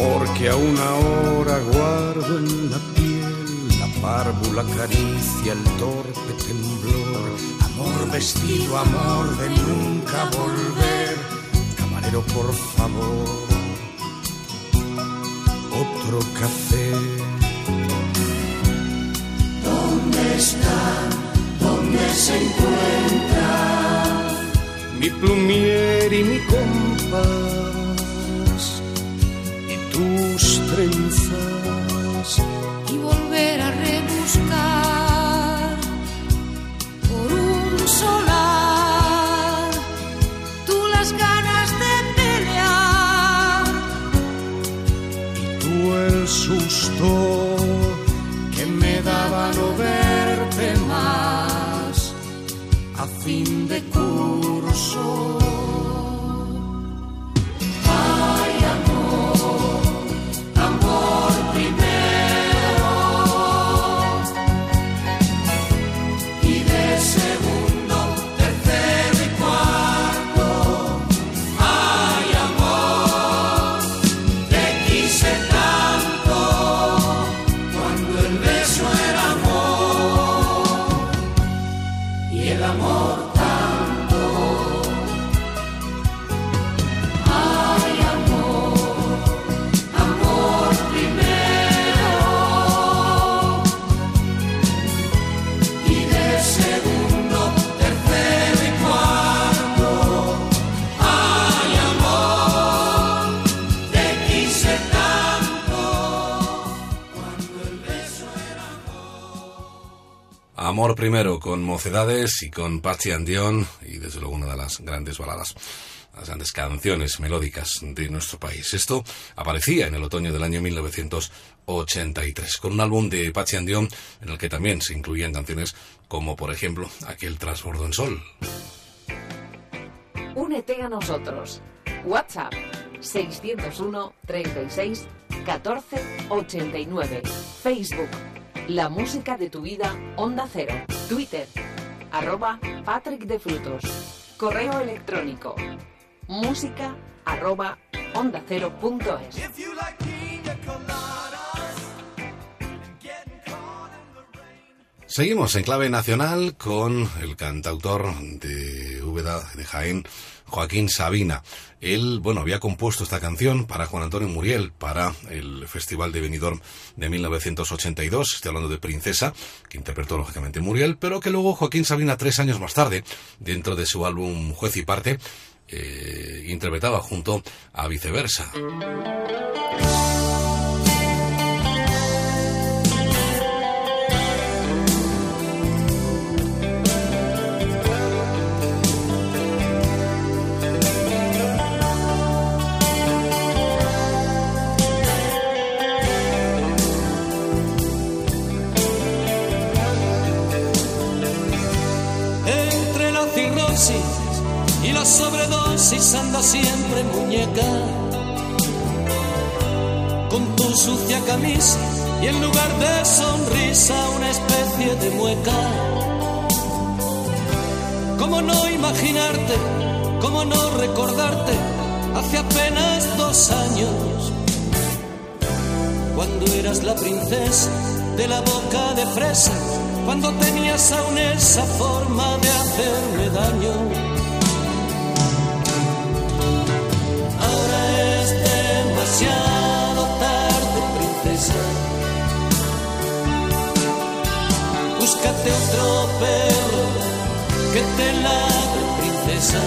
Amor que aún ahora guardo en la piel, la párvula acaricia el torpe temblor. Amor vestido, amor de nunca volver. Camarero, por favor, otro café. ¿Dónde están? ¿Dónde se encuentran? Mi plumier y mi compás tus trenzas. y volver a rebuscar Amor primero con Mocedades y con Patsy and Dion y desde luego una de las grandes baladas, las grandes canciones melódicas de nuestro país. Esto aparecía en el otoño del año 1983 con un álbum de Patsy and Dion en el que también se incluían canciones como por ejemplo aquel Transbordo en Sol. Únete a nosotros. WhatsApp 601 36 14 89. Facebook La música de tu vida Onda Cero. Twitter arroba Patrick de Frutos. Correo electrónico música arroba onda cero punto es. Seguimos en clave nacional con el cantautor de Úbeda de Jaén, Joaquín Sabina. Él, bueno, había compuesto esta canción para Juan Antonio Muriel, para el Festival de Benidorm de 1982. Estoy hablando de Princesa, que interpretó lógicamente Muriel, pero que luego Joaquín Sabina, tres años más tarde, dentro de su álbum Juez y Parte, eh, interpretaba junto a Viceversa. Sobredosis anda siempre muñeca. Con tu sucia camisa y en lugar de sonrisa una especie de mueca. ¿Cómo no imaginarte? ¿Cómo no recordarte? Hace apenas dos años, cuando eras la princesa de la boca de fresa, cuando tenías aún esa forma de hacerme daño. Búscate otro perro que te ladre, princesa.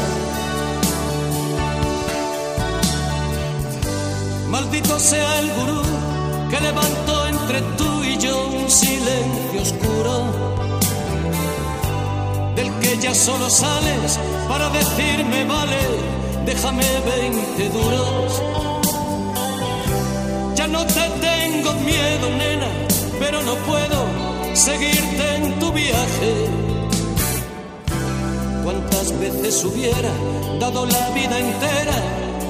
Maldito sea el gurú que levantó entre tú y yo un silencio oscuro, del que ya solo sales para decirme vale, déjame 20 duros. Ya no te tengo miedo, nena, pero no puedo seguirte viaje. Cuántas veces hubiera dado la vida entera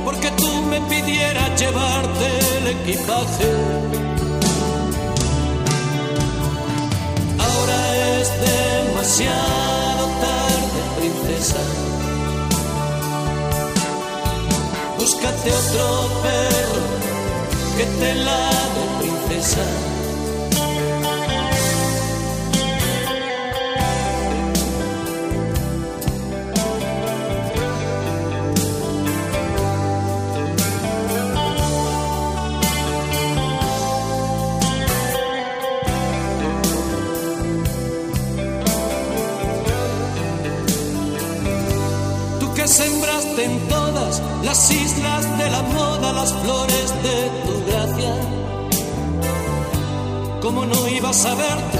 porque tú me pidieras llevarte el equipaje. Ahora es demasiado tarde, princesa. Búscate otro perro que te lave, princesa. Las islas de la moda las flores de tu gracia. ¿Cómo no ibas a verte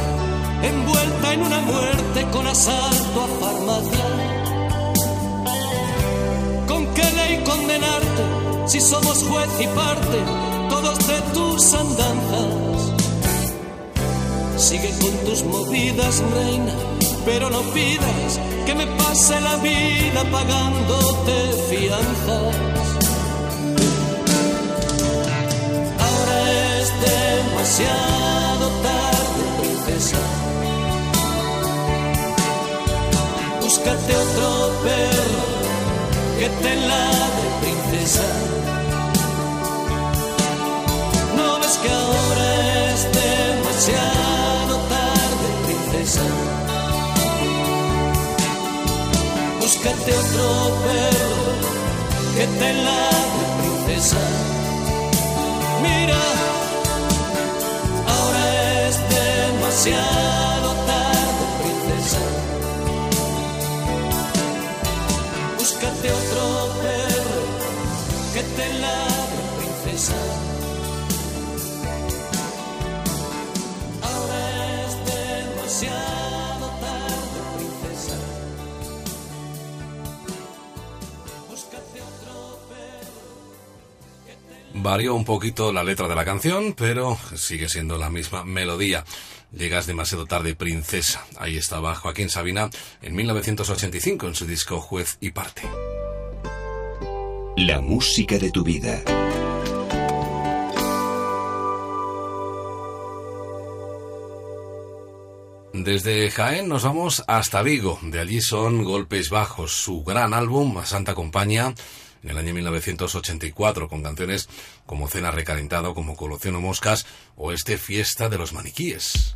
envuelta en una muerte con asalto a farmacia? ¿Con qué ley condenarte si somos juez y parte todos de tus andanzas? Sigue con tus movidas, reina, pero no pidas que me pase la vida pagándote fianzas. Ahora es demasiado tarde, princesa. Búscate otro perro que te ladre, princesa. ¿No ves que ahora es demasiado Búscate otro perro que te ladre, princesa. Mira, ahora es demasiado tarde, princesa. Búscate otro perro que te ladre, princesa. Varió un poquito la letra de la canción, pero sigue siendo la misma melodía. Llegas demasiado tarde, princesa. Ahí estaba Joaquín Sabina en 1985 en su disco Juez y Parte. La música de tu vida. Desde Jaén nos vamos hasta Vigo. De allí son Golpes Bajos, su gran álbum Santa Compañía en el año 1984 con canciones como Cena Recalentado, como Colación o Moscas o este Fiesta de los Maniquíes.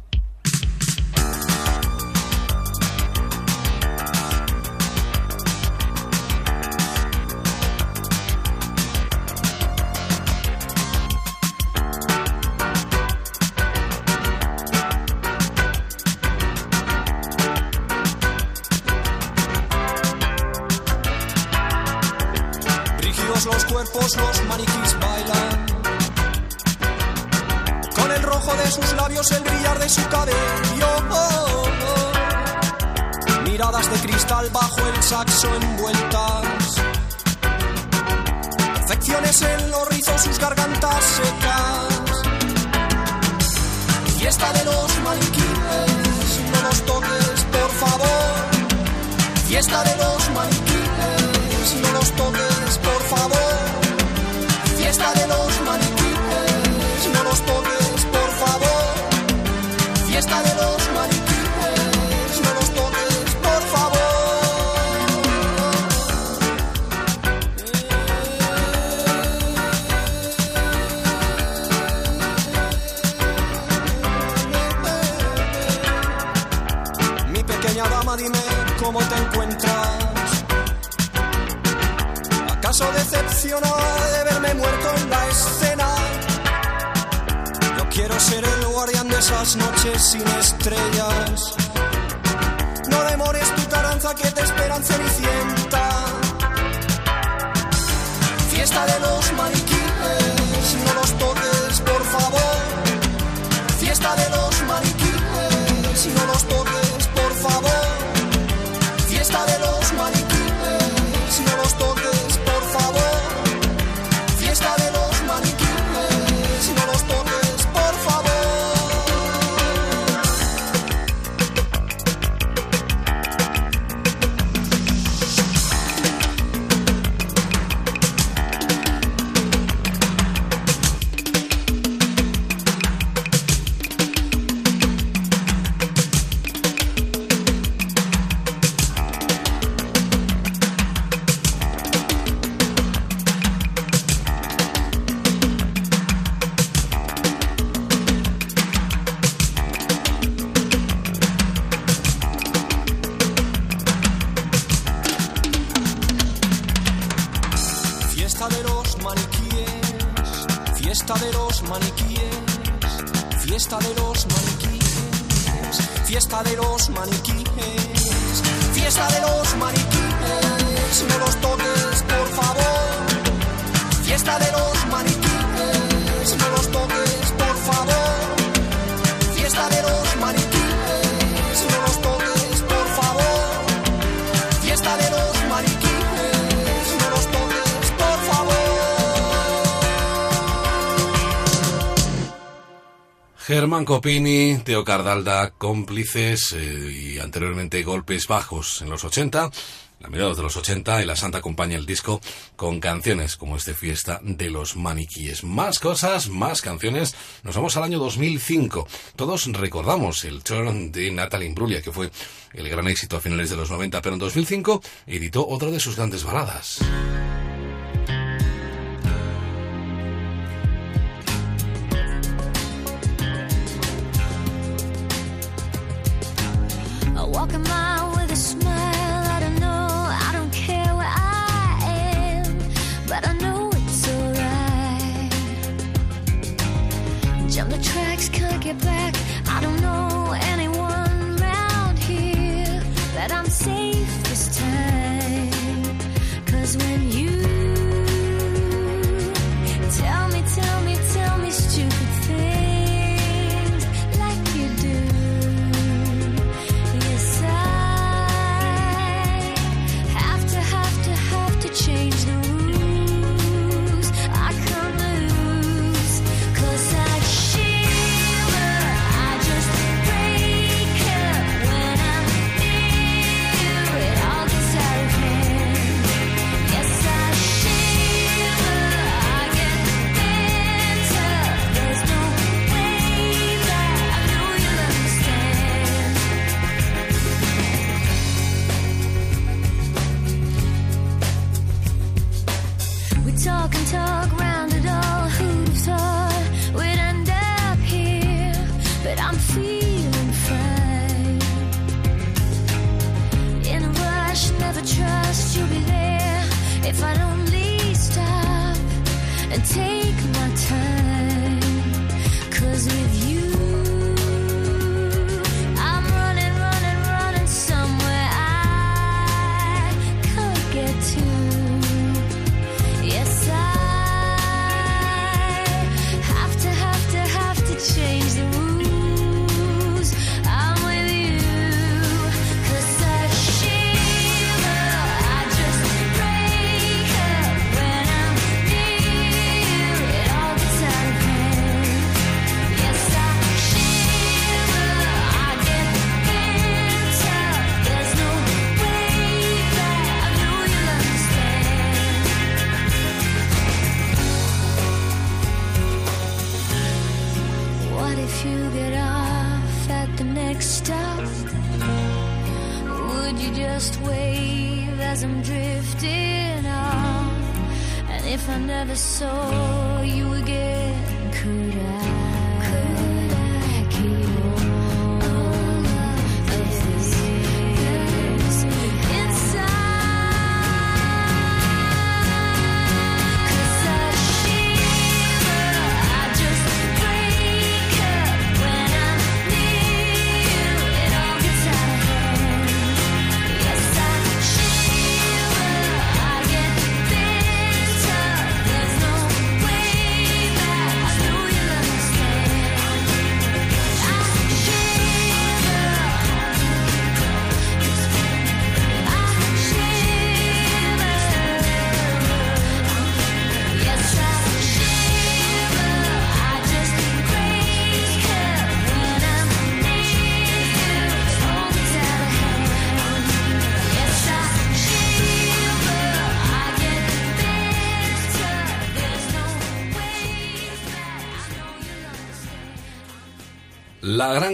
Cristal bajo el saxo envueltas. Perfecciones en los rizos, sus gargantas secas. Fiesta de los maniquíes, sin estrellas. Mancopini, Teo Cardalda, cómplices eh, y anteriormente golpes bajos en los 80, la mediados de los 80 y la Santa acompaña el disco con canciones como este fiesta de los maniquíes. Más cosas, más canciones. Nos vamos al año 2005. Todos recordamos el chorón de Natalie Imbruglia que fue el gran éxito a finales de los 90, pero en 2005 editó otra de sus grandes baladas.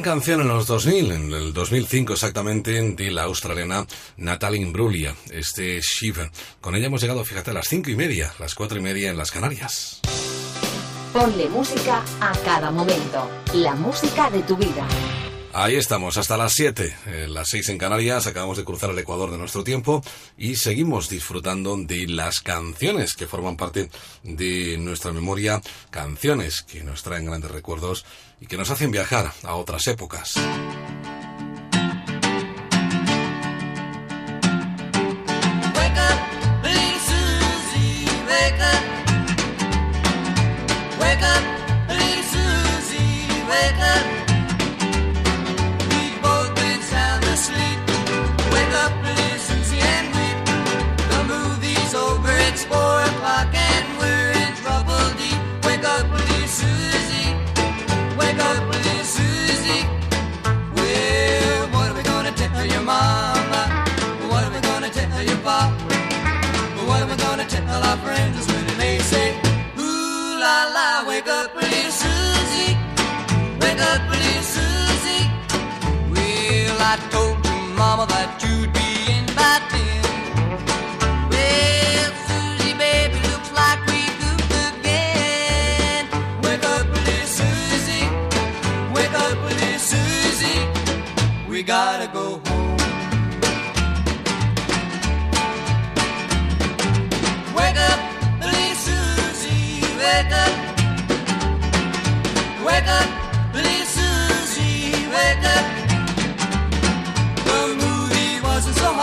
canción en los 2000, en el 2005 exactamente, de la australiana Natalie Imbruglia, este Shiver. Con ella hemos llegado, fíjate, a las cinco y media, las cuatro y media en las Canarias. Ponle música a cada momento, la música de tu vida. Ahí estamos, hasta las 7, eh, las 6 en Canarias, acabamos de cruzar el ecuador de nuestro tiempo y seguimos disfrutando de las canciones que forman parte de nuestra memoria, canciones que nos traen grandes recuerdos y que nos hacen viajar a otras épocas. Wake up, wake up, little Susie, wake up, little Susie. Well, I told mama that you'd be in by ten. Well, Susie, baby, looks like we goofed again. Wake up, Susie, wake up, Susie. We gotta go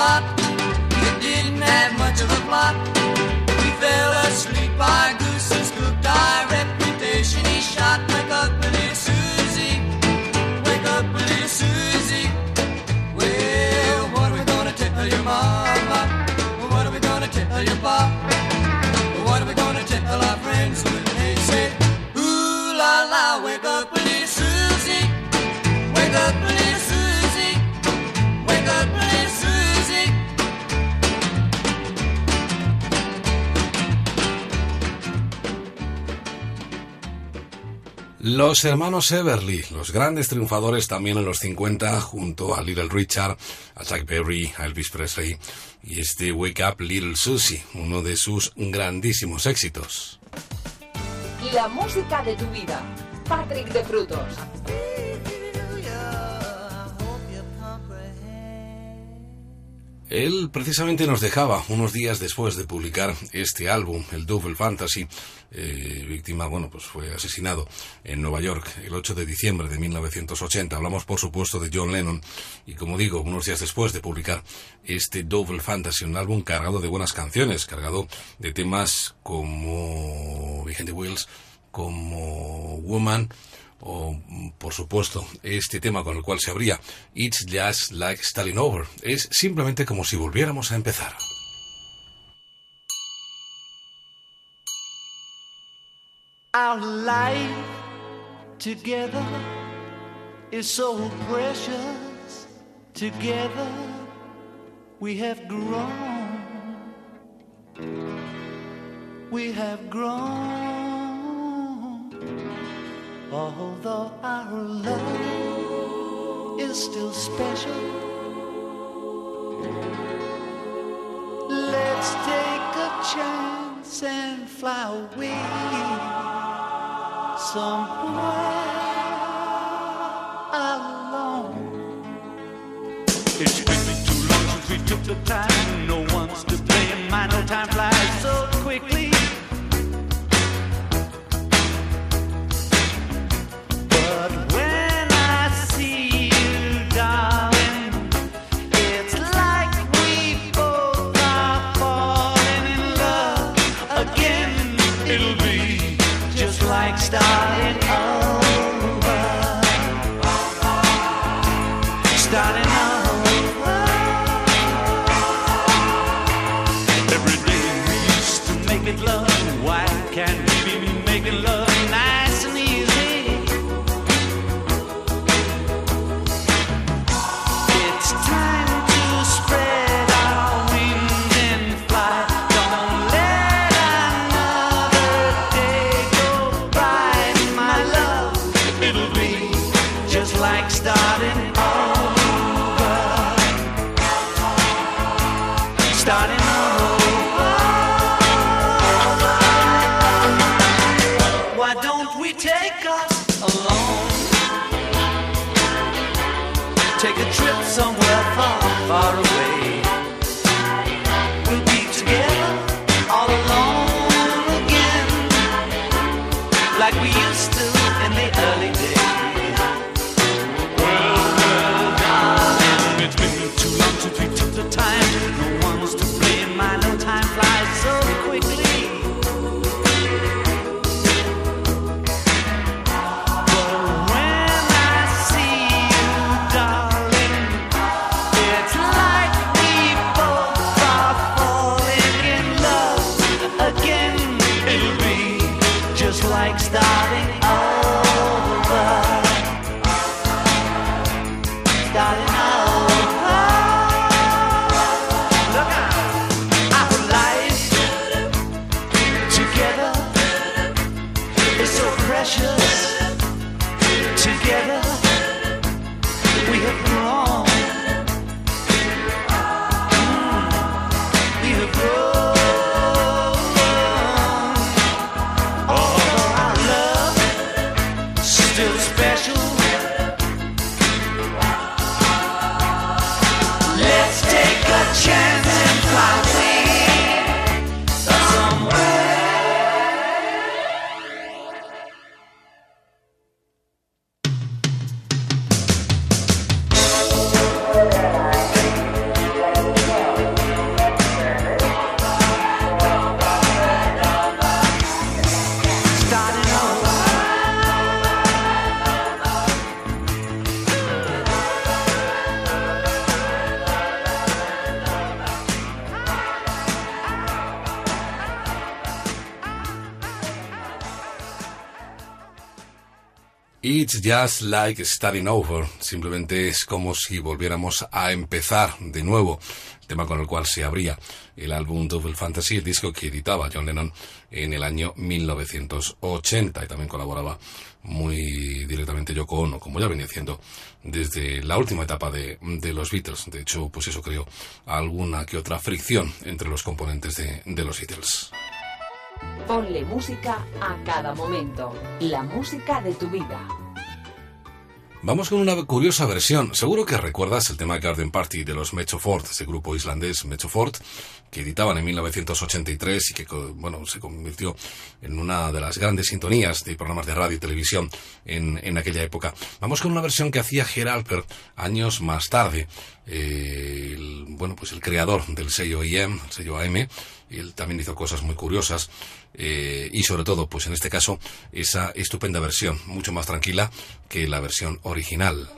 wasn't it didn't have much of a plot. We fell asleep, our Los hermanos Everly, los grandes triunfadores también en los 50, junto a Little Richard, a Chuck Berry, a Elvis Presley, y este Wake Up Little Susie, uno de sus grandísimos éxitos. La música de tu vida. Patrick de Frutos. Él precisamente nos dejaba unos días después de publicar este álbum, el Double Fantasy, eh, víctima, bueno, pues fue asesinado en Nueva York el 8 de diciembre de 1980. Hablamos, por supuesto, de John Lennon y, como digo, unos días después de publicar este Double Fantasy, un álbum cargado de buenas canciones, cargado de temas como the Wheels, como Woman, o por supuesto este tema con el cual se abría It's Just Like Starting Over es simplemente como si volviéramos a empezar Our life together is so precious. Together we have grown. We have grown. Although our love is still special. Let's take a chance and fly away somewhere alone. It's been too long since we took the time. No one's to blame. My no time Just like starting over. Simplemente es como si volviéramos a empezar de nuevo. Tema con el cual se abría el álbum Double Fantasy, el disco que editaba John Lennon en el año 1980 y también colaboraba muy directamente Yoko Ono, como ya venía haciendo desde la última etapa de, de los Beatles. De hecho, pues eso creó alguna que otra fricción entre los componentes de, de los Beatles. Ponle música a cada momento. La música de tu vida. Vamos con una curiosa versión. Seguro que recuerdas el tema Garden Party de los Mecho Ford, ese grupo islandés Mecho Ford, que editaban en 1983 y que bueno, se convirtió en una de las grandes sintonías de programas de radio y televisión en, en aquella época. Vamos con una versión que hacía Geralper años más tarde. Eh, bueno, pues el creador del sello IM, el sello AM, él también hizo cosas muy curiosas eh, y sobre todo, pues en este caso, esa estupenda versión, mucho más tranquila que la versión original.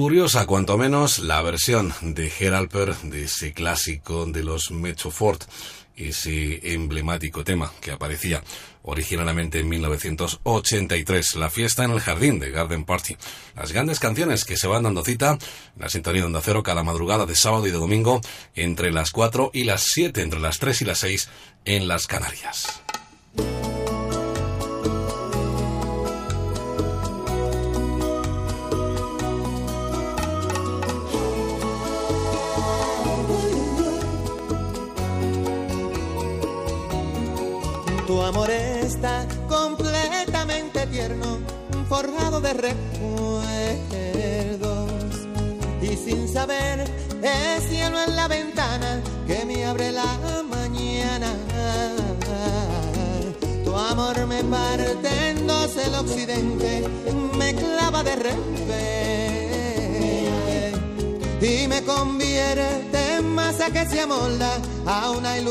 Curiosa, cuanto menos, la versión de Geralper de ese clásico de los Metro Fort, ese emblemático tema que aparecía originalmente en 1983, la fiesta en el jardín de Garden Party. Las grandes canciones que se van dando cita la sintonía de Onda Cero cada madrugada de sábado y de domingo entre las 4 y las 7, entre las 3 y las 6 en las Canarias.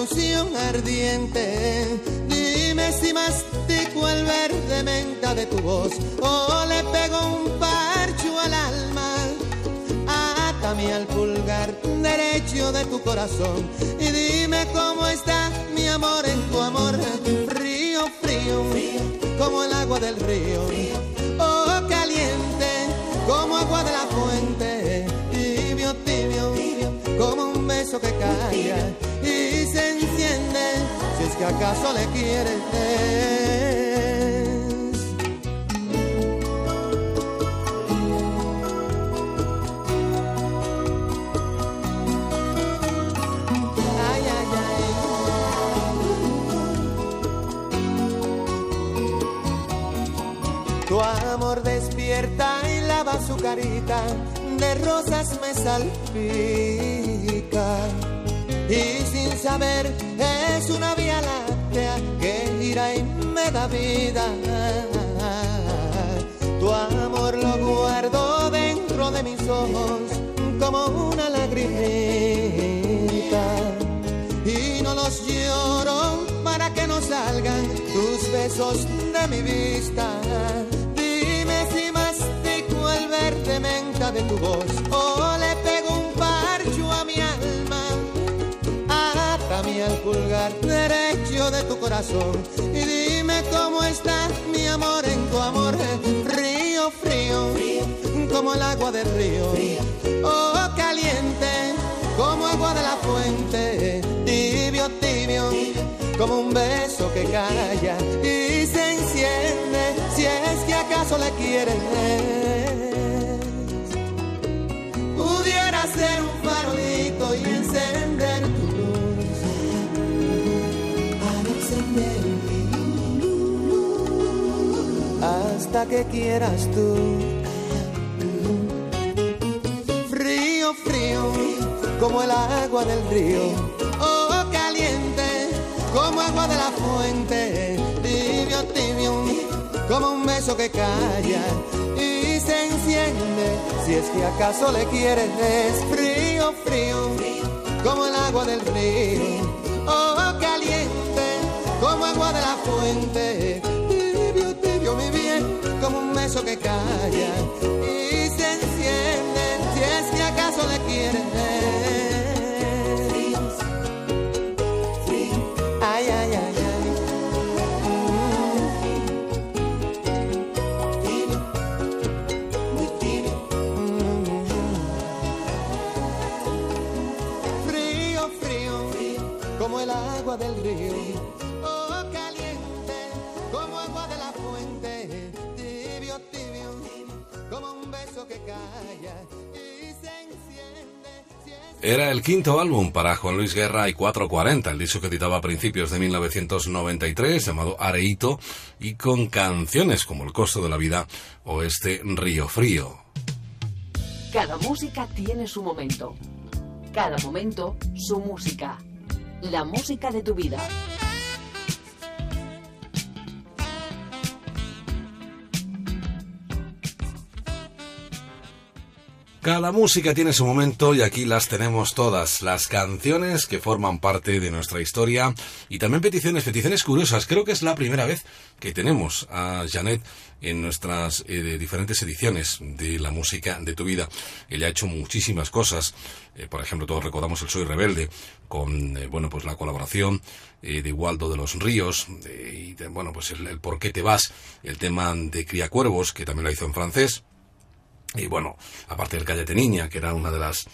Ilusión ardiente. Dime si mastico el verde menta de tu voz o le pego un parcho al alma. Atame al pulgar derecho de tu corazón y dime cómo está mi amor en tu amor. Frío, frío, como el agua del río. Oh, caliente, como agua de la fuente. Tibio, tibio, como un beso que calla que acaso le quieres. Ay, ay, ay. Tu amor despierta y lava su carita, de rosas me salpica. Y sin saber vida. Tu amor lo guardo dentro de mis ojos como una lagrimita y no los lloro para que no salgan tus besos de mi vista. Dime si mastico el verde menta de tu voz o le pego un parcho a mi alma. Atame al pulgar derecho de tu corazón y dime cómo está mi amor en tu amor. Río frío, como el agua del río. Oh, caliente, como agua de la fuente. Tibio, tibio, como un beso que calla y se enciende. Si es que acaso le quieres. Pudiera ser un hasta que quieras tú. Frío, frío, como el agua del río. Oh, caliente, como agua de la fuente. Tibio, tibio, como un beso que calla y se enciende. Si es que acaso le quieres, frío, frío, como el agua del río. Oh, caliente, como agua de la fuente. Beso que calla y se enciende. Si es que acaso le quieres. Ay, ay, ay, ay. Frío, frío, como el agua del río. Era el quinto álbum para Juan Luis Guerra y 440, el disco que editaba a principios de 1993, llamado Areito, y con canciones como El costo de la vida o este Río Frío. Cada música tiene su momento. Cada momento su música. La música de tu vida. Cada música tiene su momento y aquí las tenemos todas, las canciones que forman parte de nuestra historia y también peticiones, peticiones curiosas. Creo que es la primera vez que tenemos a Janet en nuestras eh, diferentes ediciones de la música de tu vida. Ella ha hecho muchísimas cosas, eh, por ejemplo, todos recordamos el Soy Rebelde, con eh, bueno pues la colaboración de Waldo de los Ríos y de, bueno pues el, el Por qué te vas, el tema de Cría Cuervos, que también lo hizo en francés. Y bueno, aparte del Cállate Niña, que era una de las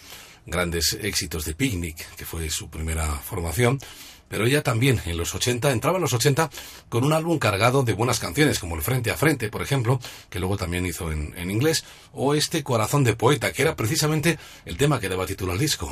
grandes éxitos de Picnic, que fue su primera formación, pero ella también en los 80, entraba en los 80 con un álbum cargado de buenas canciones, como el Frente a Frente, por ejemplo, que luego también hizo en, en inglés, o este Corazón de Poeta, que era precisamente el tema que daba título al disco.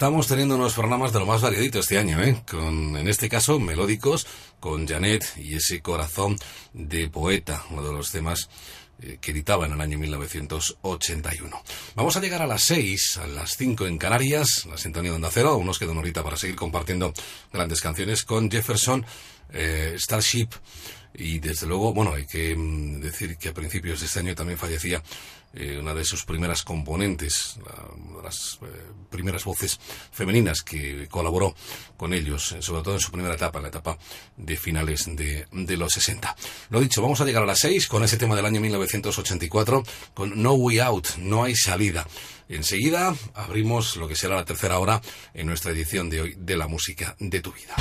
Estamos teniendo unos programas de lo más variadito este año, ¿eh? Con, en este caso, melódicos, con Janet y ese corazón de poeta, uno de los temas eh, que editaba en el año 1981. Vamos a llegar a las 6, a las 5 en Canarias, la sintonía de Onda Cero, aún nos queda una horita para seguir compartiendo grandes canciones con Jefferson, eh, Starship y desde luego, bueno, hay que mm, decir que a principios de este año también fallecía eh, una de sus primeras componentes, una de las eh, primeras voces femeninas que colaboró con ellos, eh, sobre todo en su primera etapa, en la etapa de finales de, de los 60. Lo dicho, vamos a llegar a las 6 con ese tema del año 1984, con No Way Out, No hay salida. Enseguida abrimos lo que será la tercera hora en nuestra edición de hoy de la música de tu vida.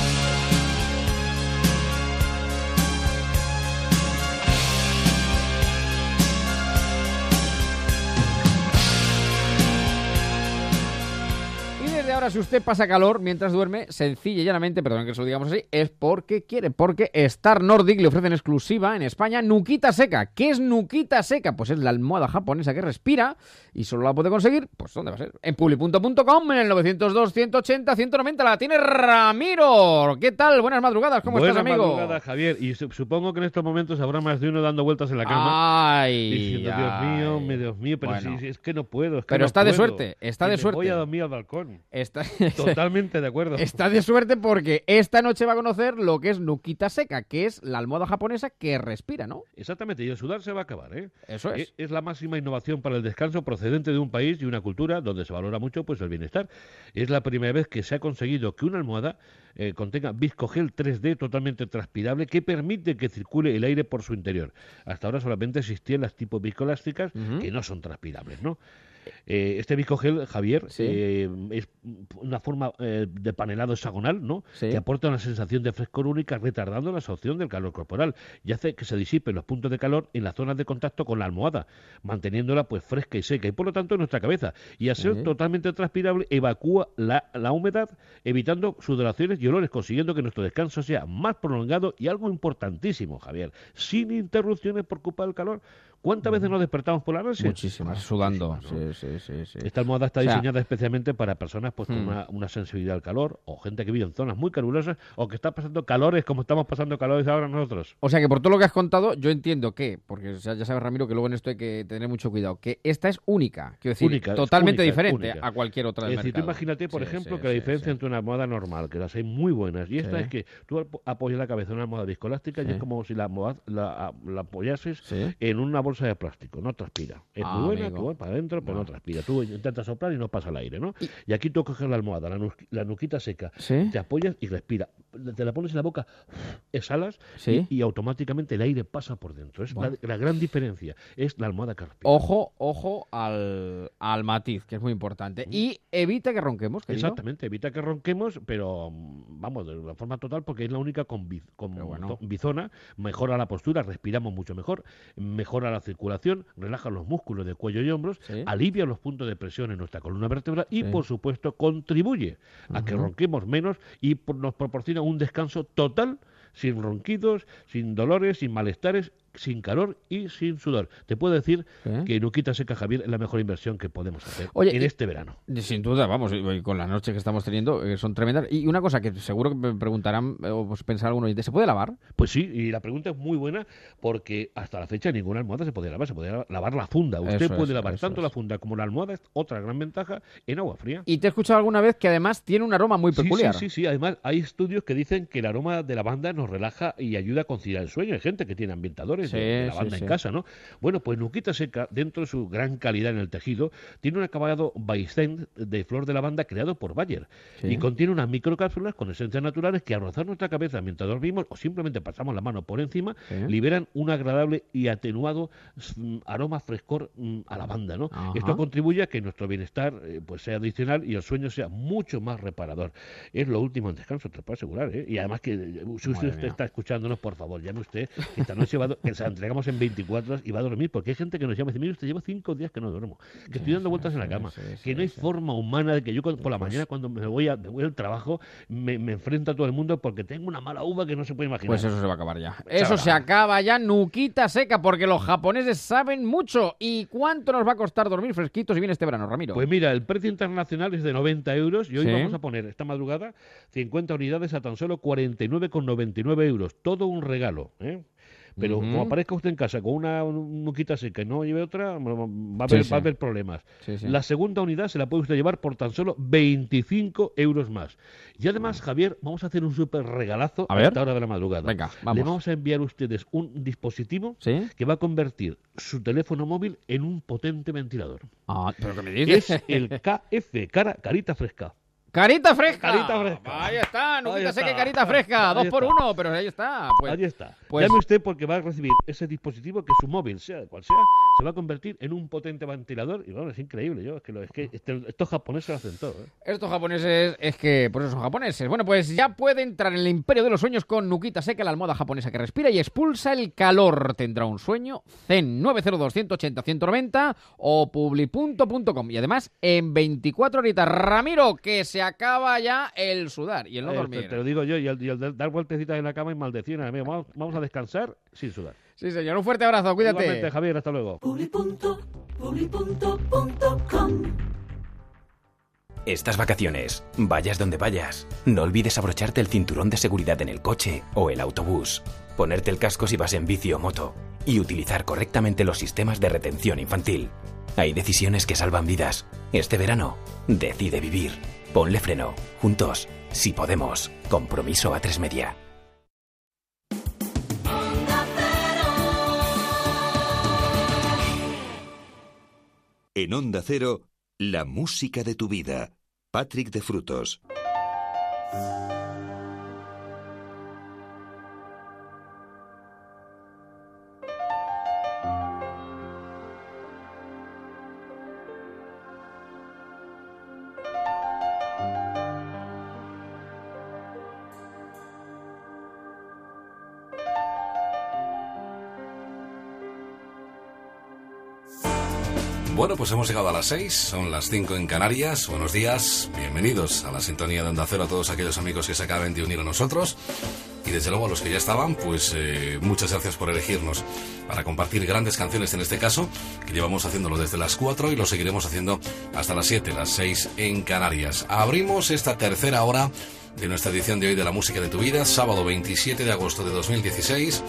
Si usted pasa calor mientras duerme, sencilla y llanamente, perdón que se lo digamos así, es porque quiere, porque Star Nordic le ofrece en exclusiva en España Nuquita Seca. ¿Qué es Nuquita Seca? Pues es la almohada japonesa que respira y solo la puede conseguir, pues ¿dónde va a ser? En publi.com, en el 902 180 190 la tiene Ramiro. ¿Qué tal? Buenas madrugadas, ¿cómo Buenas estás, amigo? madrugadas, Javier. Y su- supongo que en estos momentos habrá más de uno dando vueltas en la cama. Ay, diciendo, Dios mío, Dios mío, pero Bueno. si- si es que no puedo. es que Pero no está de suerte, está Y de me suerte. Voy a dormir al balcón. Está... <laughs> Totalmente de acuerdo. Está de suerte porque esta noche va a conocer lo que es Nuquita Seca, que es la almohada japonesa que respira, ¿no? Exactamente, y el sudar se va a acabar, ¿eh? Eso es. Es la máxima innovación para el descanso procedente de un país y una cultura donde se valora mucho pues el bienestar. Es la primera vez que se ha conseguido que una almohada eh, contenga viscogel 3D totalmente transpirable que permite que circule el aire por su interior. Hasta ahora solamente existían las tipo viscoelásticas que no son transpirables, ¿no? Eh, este viscogel, Javier, eh, es una forma eh, de panelado hexagonal, ¿no? Que aporta una sensación de frescor única, retardando la absorción del calor corporal y hace que se disipen los puntos de calor en las zonas de contacto con la almohada, manteniéndola pues fresca y seca y por lo tanto en nuestra cabeza. Y al ser totalmente transpirable, evacúa la, la humedad, evitando sudoraciones y olores, consiguiendo que nuestro descanso sea más prolongado y algo importantísimo, Javier, sin interrupciones por culpa del calor. ¿Cuántas veces nos despertamos por la noche? Muchísimas, sudando. Sí, sí, sí, sí. Esta almohada está O sea, diseñada especialmente para personas pues, con Hmm. una, una sensibilidad al calor o gente que vive en zonas muy calurosas o que está pasando calores como estamos pasando calores ahora nosotros. O sea que por todo lo que has contado, yo entiendo que, porque ya ya sabes, Ramiro, que luego en esto hay que tener mucho cuidado, que esta es única, quiero decir, Única, totalmente única, diferente única. a cualquier otra del Es decir, tú imagínate, por ejemplo, que la diferencia entre una almohada normal, que las hay muy buenas, y esta es que tú ap- apoyas la cabeza en una almohada viscoelástica y es como si la, almohada- la, la apoyases en una bolsa de plástico, no transpira. Es Ah, muy buena, amigo. que va para adentro, pero no transpira. Tú intentas soplar y no pasa el aire, ¿no? Y, aquí tú coges la almohada, la, nu- la nuquita seca, Sí. te apoyas y respira. Te la pones en la boca, exhalas Sí. y, y automáticamente el aire pasa por dentro. Es Bueno. la, la gran diferencia, es la almohada que respira. Ojo, ojo al, al matiz, que es muy importante. Y evita que ronquemos, querido. Exactamente, evita que ronquemos, pero mm, vamos, de una forma total, porque es la única con, biz- con to- bizona, mejora la postura, respiramos mucho mejor, mejora la circulación, relaja los músculos de cuello y hombros, alivia los puntos de presión en nuestra columna vertebral y, Sí. por supuesto, contribuye a que ronquemos menos y por- nos proporciona un descanso total, sin ronquidos, sin dolores, sin malestares, sin calor y sin sudor. Te puedo decir que Nuquita Seca Javier es la mejor inversión que podemos hacer Oye, en y- este verano. Sin duda, vamos, y- con las noches que estamos teniendo, eh, son tremendas. Y una cosa que seguro que me preguntarán, eh, o pues pensará alguno, ¿se puede lavar? Pues sí, y la pregunta es muy buena porque hasta la fecha ninguna almohada se podía lavar, se podía lavar la funda. Usted Eso puede es, lavar tanto la funda como la almohada, es otra gran ventaja en agua fría. Y te he escuchado alguna vez que además tiene un aroma muy Sí, peculiar. Sí, sí, sí. Además, hay estudios que dicen que el aroma de lavanda nos relaja y ayuda a conciliar el sueño. Hay gente que tiene ambientadores Sí, de lavanda sí. en casa, ¿no? Bueno, pues Nuquita Seca, dentro de su gran calidad en el tejido, tiene un acabado Baystein de flor de lavanda creado por Bayer. Y contiene unas microcápsulas con esencias naturales que al rozar nuestra cabeza mientras dormimos o simplemente pasamos la mano por encima, liberan un agradable y atenuado mm, aroma frescor mm, a lavanda, ¿no? Ajá. Esto contribuye a que nuestro bienestar eh, pues sea adicional y el sueño sea mucho más reparador. Es lo último en descanso, te lo puedo asegurar. ¿eh? Y además que eh, si usted está escuchándonos, por favor, llame usted. que Esta noche va a do- que se la entregamos en 24 horas y va a dormir, porque hay gente que nos llama y dice, mire usted, llevo cinco días que no duermo, que estoy dando vueltas en la cama, que no hay forma humana de que yo por la mañana cuando me voy, a, me voy al trabajo me, me enfrento a todo el mundo porque tengo una mala uva que no se puede imaginar. Pues eso se va a acabar ya. Eso se acaba ya, nuquita seca, porque los japoneses saben mucho. ¿Y cuánto nos va a costar dormir fresquitos y bien este verano, Ramiro? Pues mira, el precio internacional es de 90 euros y hoy Sí. vamos a poner esta madrugada 50 unidades a tan solo 49,99 euros. Todo un regalo. ¿eh? Pero como aparezca usted en casa con una un- nuquita seca y no lleve otra, va a haber, Sí, va a haber problemas. Sí, sí. La segunda unidad se la puede usted llevar por tan solo 25 euros más. Y además, Javier, vamos a hacer un súper regalazo A ver. esta hora de la madrugada. Venga, vamos. Le vamos a enviar a ustedes un dispositivo que va a convertir su teléfono móvil en un potente ventilador. Ah, pero ¿qué me dices? Es el KF, cara, carita fresca. Carita fresca. Carita fresca. Ahí está, nuquita Ahí carita fresca. Ahí Dos por uno, pero ahí está. Pues, Ahí está. pues- Llame usted porque va a recibir ese dispositivo que su móvil, sea cual sea, se va a convertir en un potente ventilador. Y bueno, es increíble. Yo, es que, lo- es que este- estos japoneses lo hacen todo. ¿eh? Estos japoneses es que por eso son japoneses. Bueno, pues ya puede entrar en el imperio de los sueños con Nukita Seca, la almohada japonesa que respira y expulsa el calor. Tendrá un sueño Zen 902 180 190 o publi.com y además en 24 horitas. Ramiro, que se acaba ya el sudar y el no Eh, dormir. te, te lo digo yo, y el, y el dar vueltecitas en la cama y maldecir. amigo, Vamos, vamos a descansar sin sudar. Sí, señor, un fuerte abrazo, cuídate. Igualmente, Javier, hasta luego. Estas vacaciones, vayas donde vayas, no olvides abrocharte el cinturón de seguridad en el coche o el autobús, ponerte el casco si vas en bici o moto y utilizar correctamente los sistemas de retención infantil. Hay decisiones que salvan vidas. Este verano, decide vivir. Ponle freno. Juntos, si podemos. Compromiso a tres media. En Onda Cero, la música de tu vida. Patrick de Frutos. Pues hemos llegado a las 6, son las 5 en Canarias. Buenos días, bienvenidos a la sintonía de Onda Cero a todos aquellos amigos que se acaban de unir a nosotros. Y desde luego a los que ya estaban, pues eh, muchas gracias por elegirnos para compartir grandes canciones en este caso, que llevamos haciéndolo desde las 4 y lo seguiremos haciendo hasta las 7, las 6 en Canarias. Abrimos esta tercera hora de nuestra edición de hoy de la música de tu vida, sábado 27 de agosto de 2016.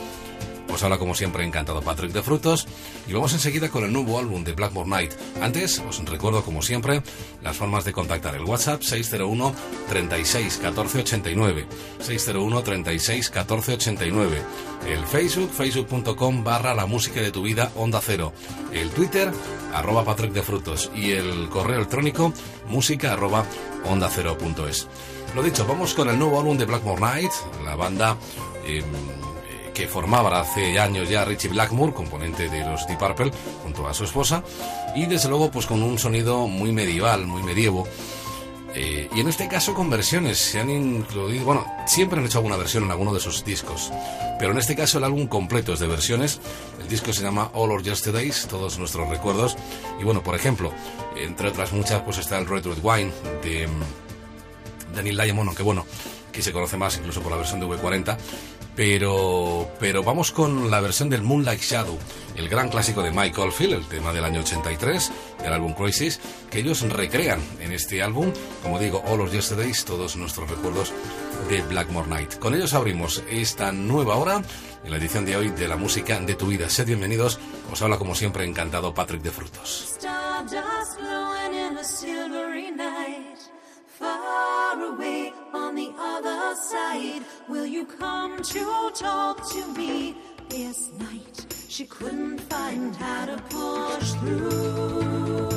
Os habla como siempre encantado Patrick de Frutos. Y vamos enseguida con el nuevo álbum de Blackmore Night. Antes os recuerdo como siempre las formas de contactar. El WhatsApp 601 36 14 89 601 36 14 89 el Facebook facebook.com barra la música de tu vida onda cero. El Twitter arroba Patrick de Frutos. Y el correo electrónico música arroba onda cero punto es. Lo dicho, vamos con el nuevo álbum de Blackmore Night, la banda eh, que formaba hace años ya Richie Blackmore, componente de los Deep Purple, junto a su esposa, y desde luego pues con un sonido muy medieval, muy medievo. Eh, y en este caso con versiones, se han incluido, bueno, siempre han hecho alguna versión en alguno de sus discos, pero en este caso el álbum completo es de versiones, el disco se llama All Our Yesterdays, todos nuestros recuerdos, y bueno, por ejemplo, entre otras muchas, pues está el Red Red Wine de mm, Daniel Diamond, aunque bueno, que se conoce más incluso por la versión de V40, pero, pero vamos con la versión del Moonlight Shadow, el gran clásico de Mike Oldfield, el tema del año 83, del álbum Crisis, que ellos recrean en este álbum, como digo, All of Yesterdays, todos nuestros recuerdos de Blackmore Night. Con ellos abrimos esta nueva hora, en la edición de hoy de la música de tu vida. Sed bienvenidos, os habla como siempre encantado Patrick de Frutos. Far away on the other side. Will you come to talk to me this night? She couldn't find how to push through.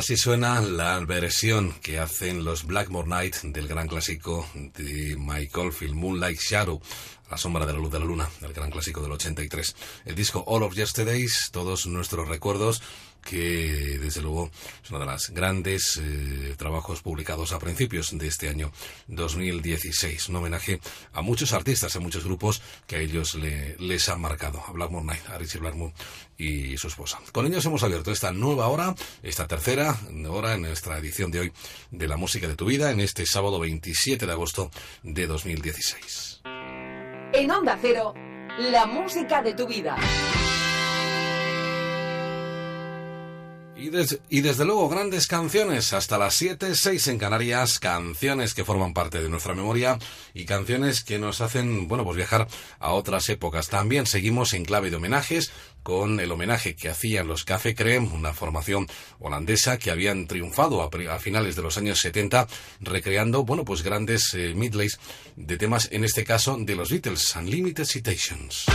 Así suena la versión que hacen los Blackmore Night del gran clásico de Michael Field, Moonlight Shadow, La sombra de la luz de la luna, el gran clásico del 83. El disco All of Yesterdays, todos nuestros recuerdos, que desde luego es uno de los grandes eh, trabajos publicados a principios de este año 2016. Un homenaje a muchos artistas, a muchos grupos que a ellos le- les han marcado. A Blackmore Night, a Richie Blackmore y su esposa. Con ellos hemos abierto esta nueva hora, esta tercera hora en nuestra edición de hoy de la música de tu vida, en este sábado 27 de agosto de 2016. En Onda Cero, la música de tu vida. Y, y desde luego grandes canciones, hasta las 7, 6 en Canarias, canciones que forman parte de nuestra memoria y canciones que nos hacen, bueno, pues viajar a otras épocas. También seguimos en clave de homenajes con el homenaje que hacían los Café Creme, una formación holandesa que habían triunfado a, finales de los años 70, recreando, bueno, pues grandes eh, medleys de temas, en este caso de los Beatles, Unlimited Citations.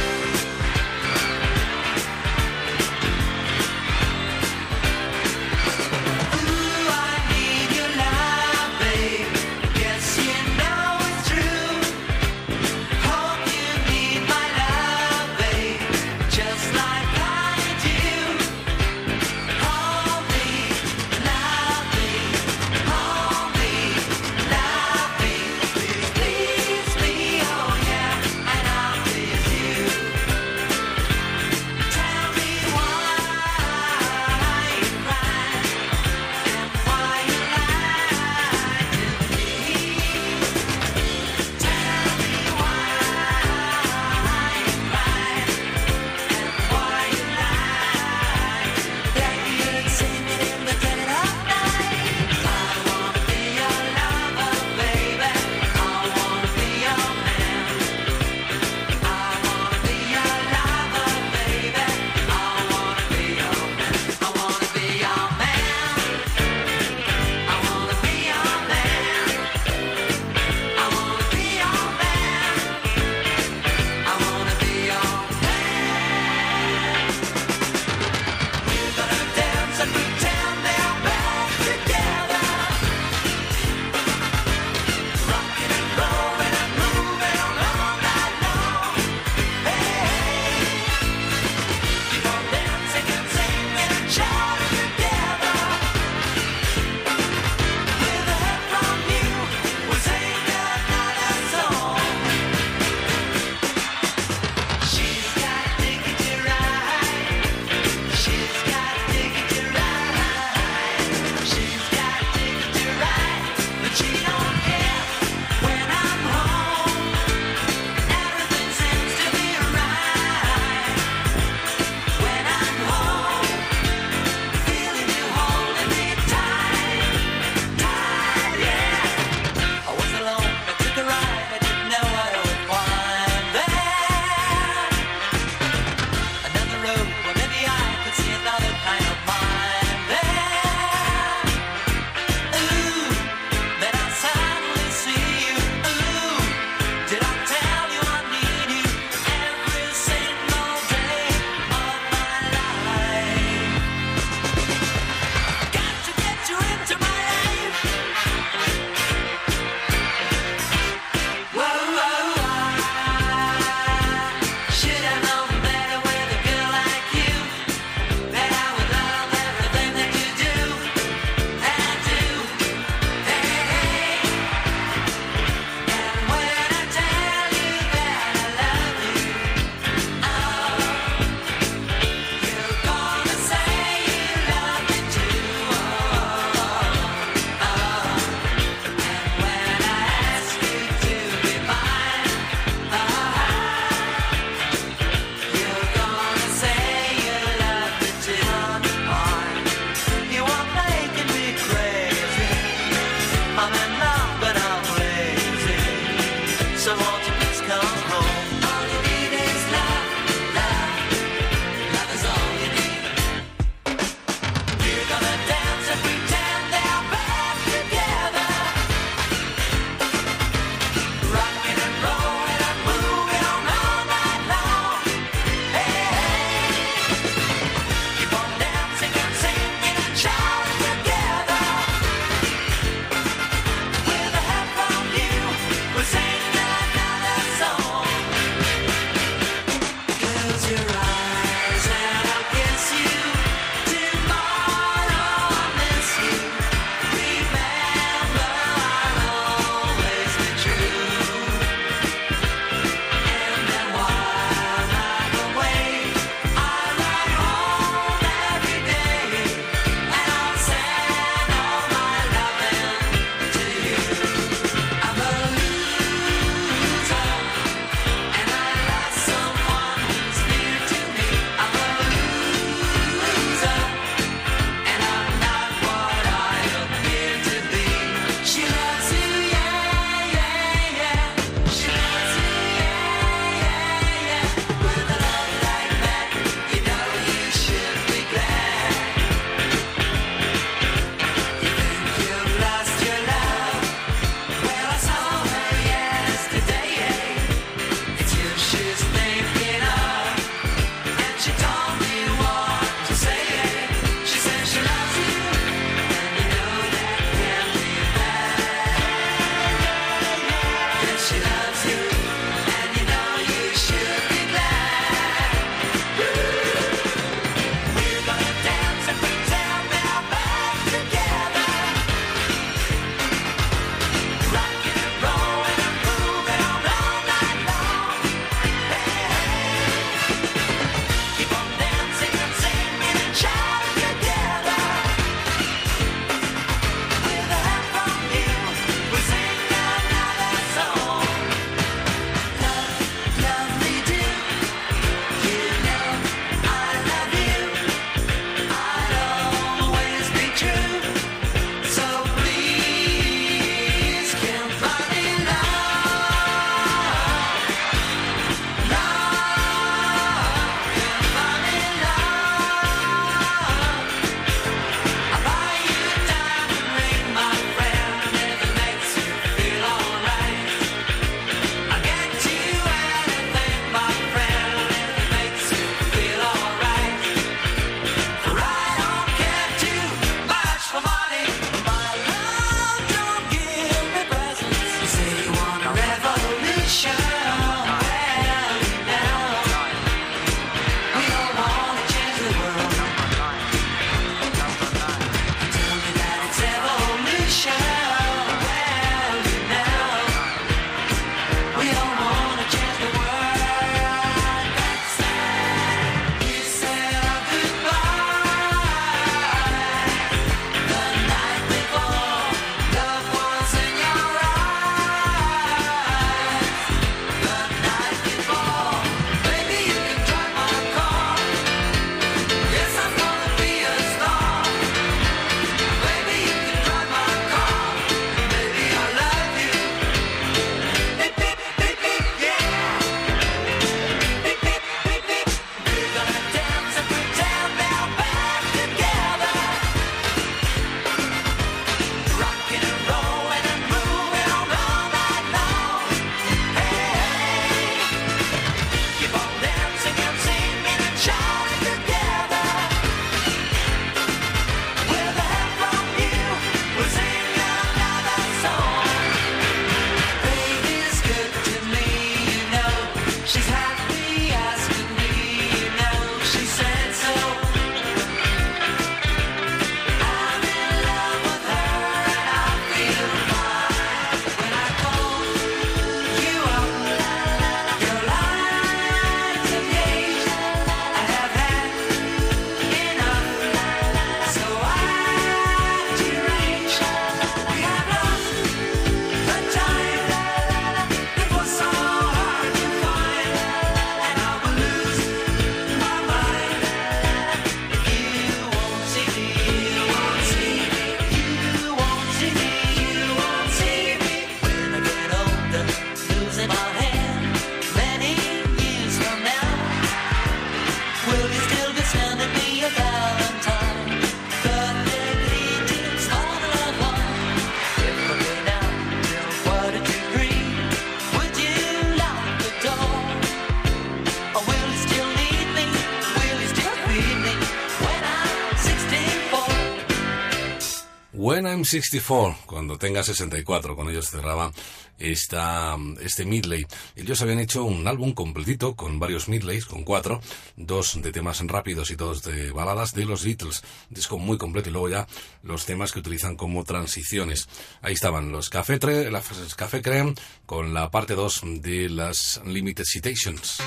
I'm 64, cuando tenga 64, con ellos cerraba esta, este midley. Ellos habían hecho un álbum completito con varios midlays, con cuatro, dos de temas rápidos y dos de baladas de los Beatles. Disco muy completo y luego ya los temas que utilizan como transiciones. Ahí estaban los Café, Tre, las Café Creme con la parte 2 de las Limited Citations.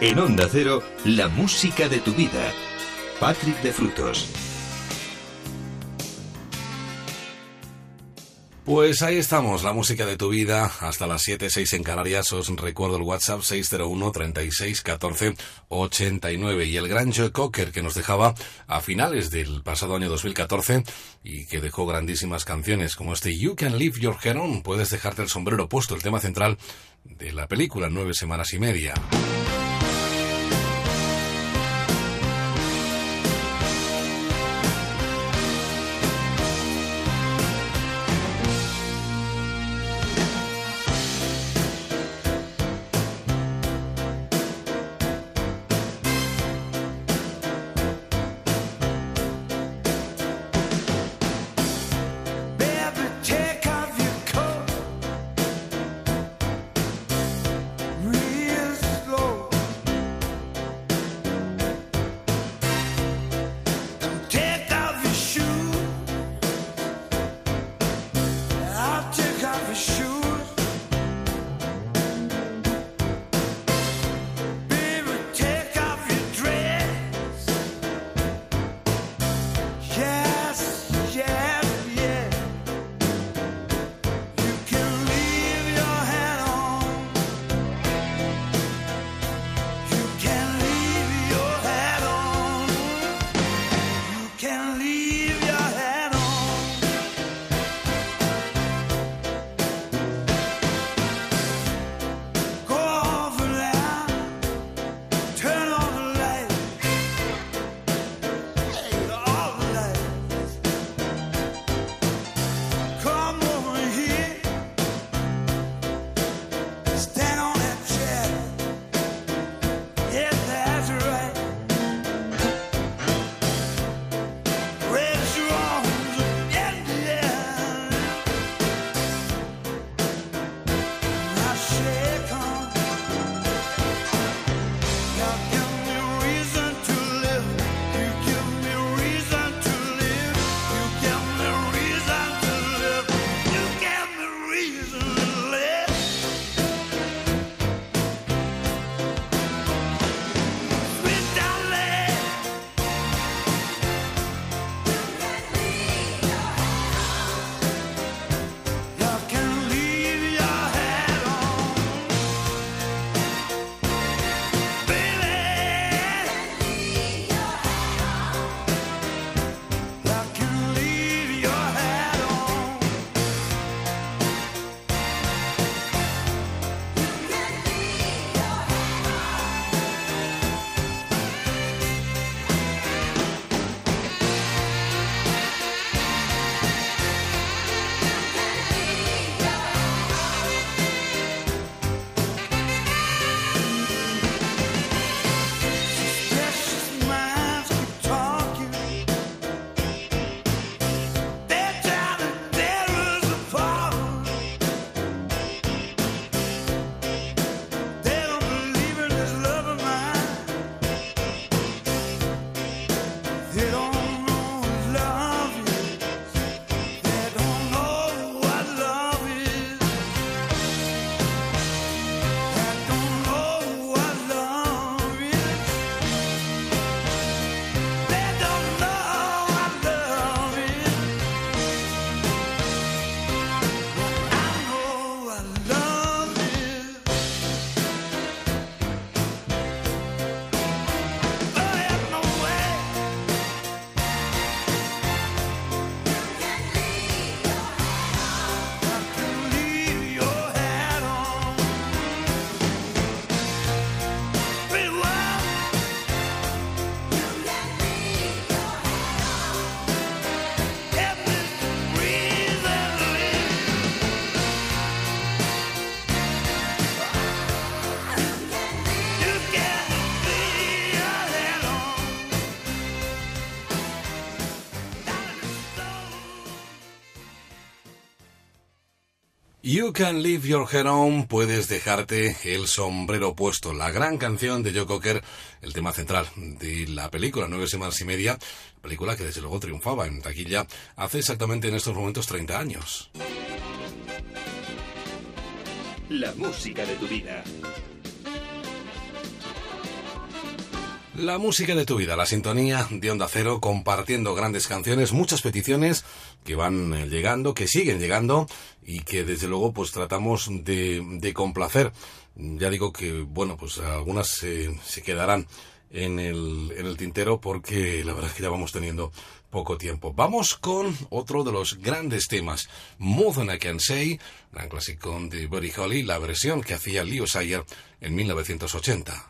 En Onda Cero, la música de tu vida. Patrick de Frutos. Pues ahí estamos, la música de tu vida, hasta las 7, 6 en Canarias. Os recuerdo el WhatsApp 601 36 14 89 y el gran Joe Cocker que nos dejaba a finales del pasado año 2014 y que dejó grandísimas canciones como este You Can Leave Your Hair On, puedes dejarte el sombrero puesto, el tema central de la película Nueve Semanas y Media. You can leave your hair on, puedes dejarte el sombrero puesto. La gran canción de Joe Cocker, el tema central de la película Nueve Semanas y Media, película que desde luego triunfaba en taquilla hace exactamente en estos momentos 30 años. La música de tu vida. La música de tu vida, la sintonía de Onda Cero, compartiendo grandes canciones, muchas peticiones que van eh, llegando, que siguen llegando y que desde luego pues tratamos de, de complacer. Ya digo que, bueno, pues algunas se, quedarán en el, en el tintero porque la verdad es que ya vamos teniendo poco tiempo. Vamos con otro de los grandes temas, More Than I Can Say, gran clásico de Buddy Holly, la versión que hacía Leo Sayer en 1980.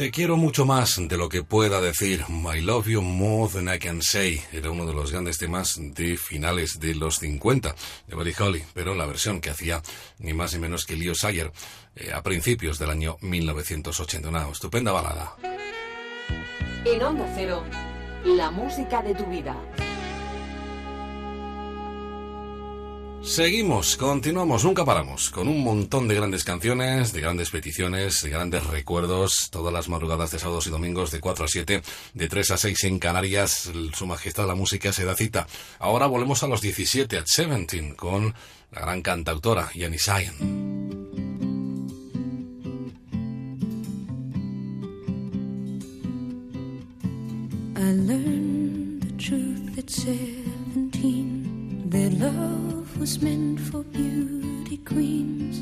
Te quiero mucho más de lo que pueda decir. I love you more than I can say. Era uno de los grandes temas de finales de los 50 de Buddy Holly, pero la versión que hacía ni más ni menos que Leo Sayer eh, a principios del año 1980. Una estupenda balada. En Onda Cero, la música de tu vida. Seguimos, continuamos, nunca paramos, con un montón de grandes canciones, de grandes peticiones, de grandes recuerdos, todas las madrugadas de sábados y domingos de 4 a 7, de 3 a 6 en Canarias, Su Majestad la Música se da cita. Ahora volvemos a los 17, at 17, con la gran cantautora Yanni Sion. I learned the truth at seventeen that love was meant for beauty queens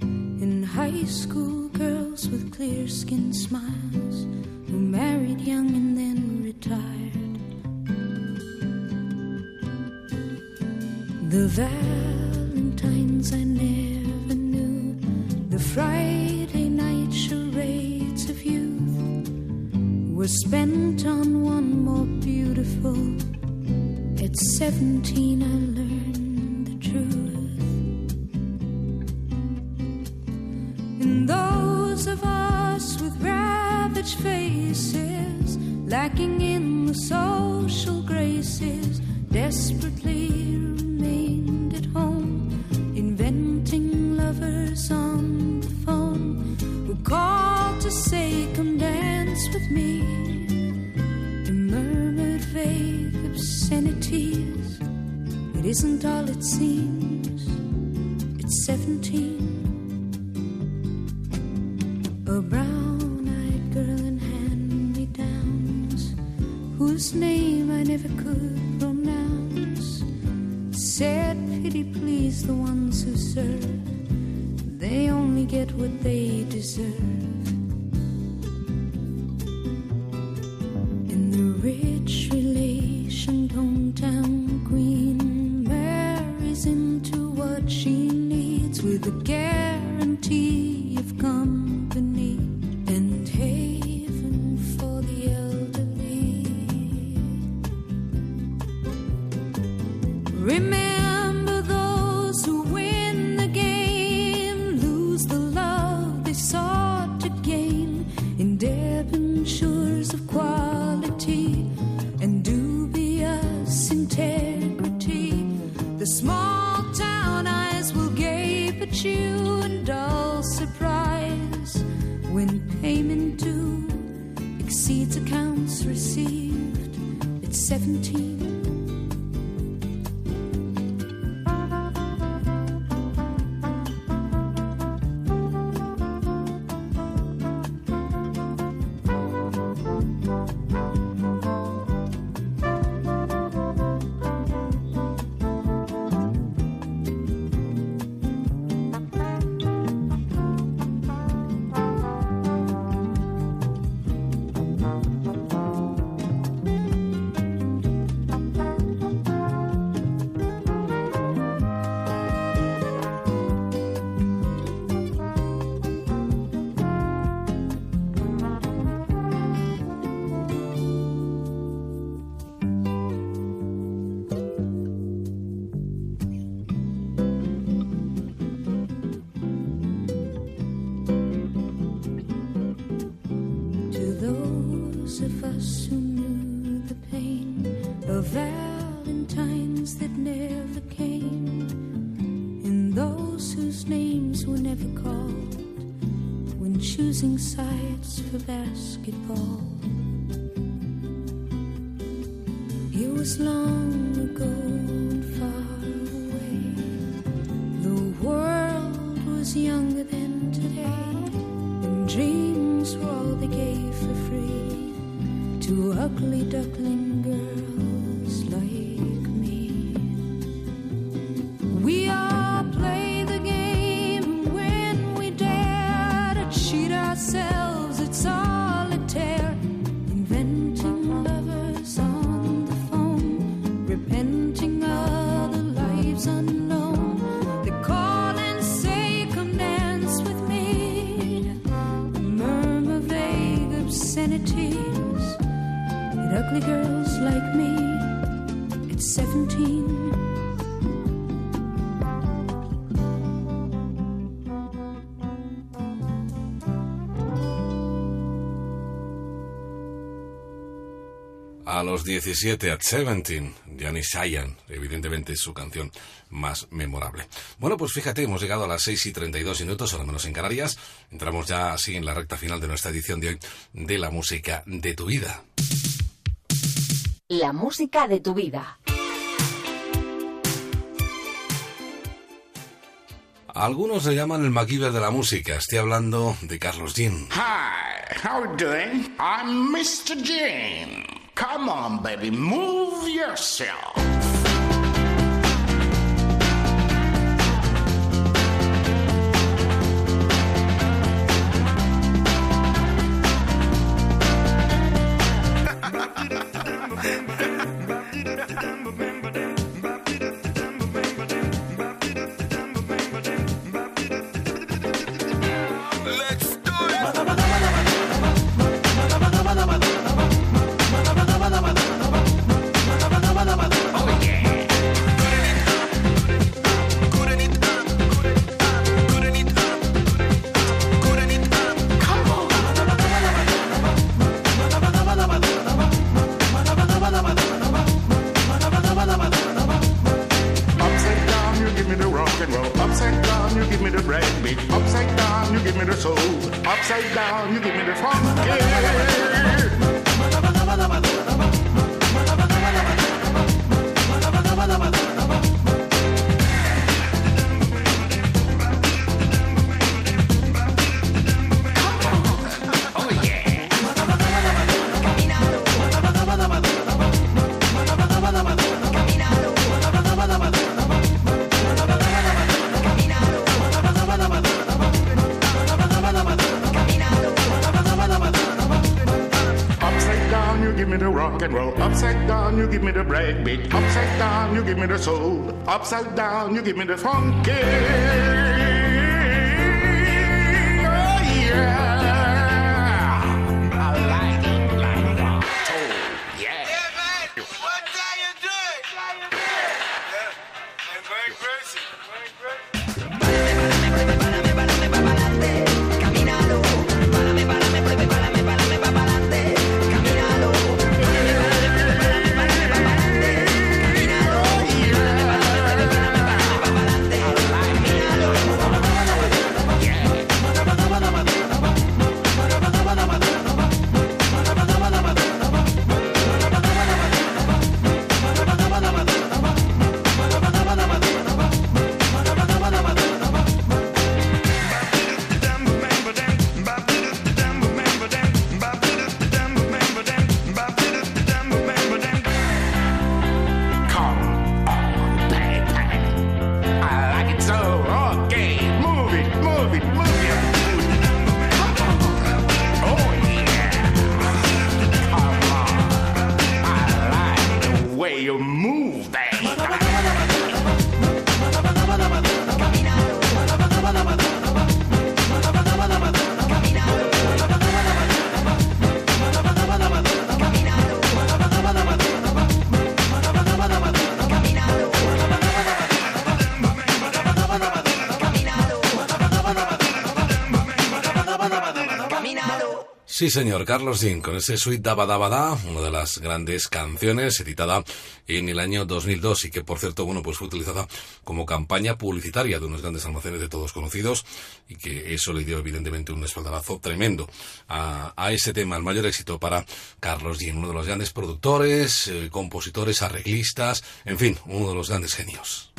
and high school girls with clear skinned smiles who married young and then retired. The Valentines I never knew, the Friday night charades of youth were spent on one more beautiful. At 17, I learned ravaged faces, lacking in the social graces, desperately remained at home, inventing lovers on the phone who called to say, Come dance with me, and murmured vague obscenities. It isn't all it seems, it's 17. A brown never could pronounce, said, Pity please the ones who serve, they only get what they deserve. A los 17, at 17, Janis Sayan, evidentemente es su canción más memorable. Bueno, pues fíjate, hemos llegado a las 6 y 32 minutos, ahora menos en Canarias. Entramos ya así en la recta final de nuestra edición de hoy de la música de tu vida. La música de tu vida. Algunos le llaman el MacGyver de la música. Estoy hablando de Carlos Jean. Hi, how you doing? I'm Mr. Jane. Come on, baby, move yourself. Upside down, you give me the funky. Sí, señor, Carlos Jean, con ese Sweet Daba Daba Da, una de las grandes canciones editada en el año 2002 y que, por cierto, bueno, pues fue utilizada como campaña publicitaria de unos grandes almacenes de todos conocidos y que eso le dio, evidentemente, un espaldarazo tremendo a, a ese tema, el mayor éxito para Carlos Jean, uno de los grandes productores, eh, compositores, arreglistas, en fin, uno de los grandes genios.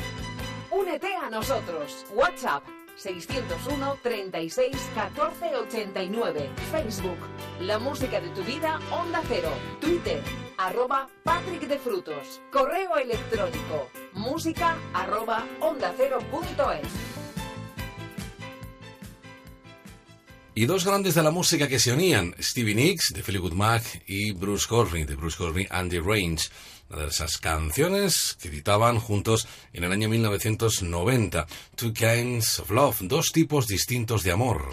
Únete a nosotros. WhatsApp 601 36 14 89. Facebook La música de tu vida Onda Cero. Twitter arroba Patrick de Frutos. Correo electrónico música arroba onda cero punto es. Y dos grandes de la música que se unían, Stevie Nicks de Good Mac y Bruce Corbin de Bruce Corbin and the Range. Una de esas canciones que editaban juntos en el año 1990. Two Kinds of Love, dos tipos distintos de amor.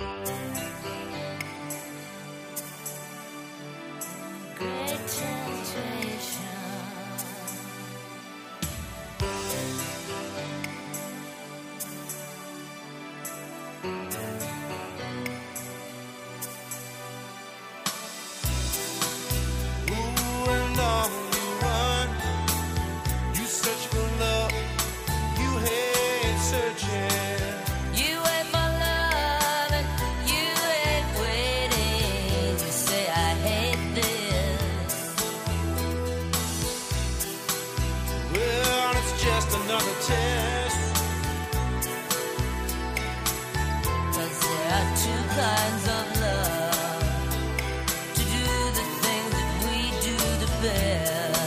there.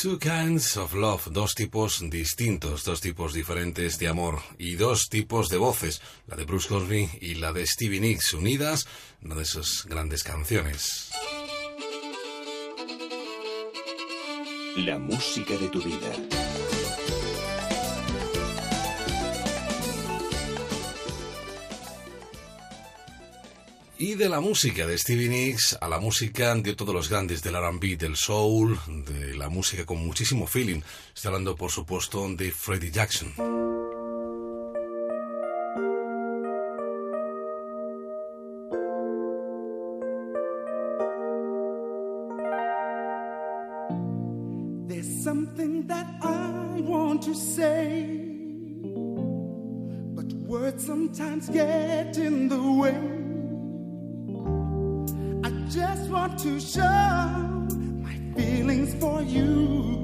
Two kinds of love, dos tipos distintos, dos tipos diferentes de amor y dos tipos de voces, la de Bruce Cosby y la de Stevie Nicks, unidas, una de sus grandes canciones. La música de tu vida. Y de la música de Stevie Nicks a la música de todos los grandes del RB, del soul, de música con muchísimo feeling. Estoy hablando, por supuesto, de Freddie Jackson. There's something that I want to say, but words sometimes get in the way. I just want to show. feelings for you.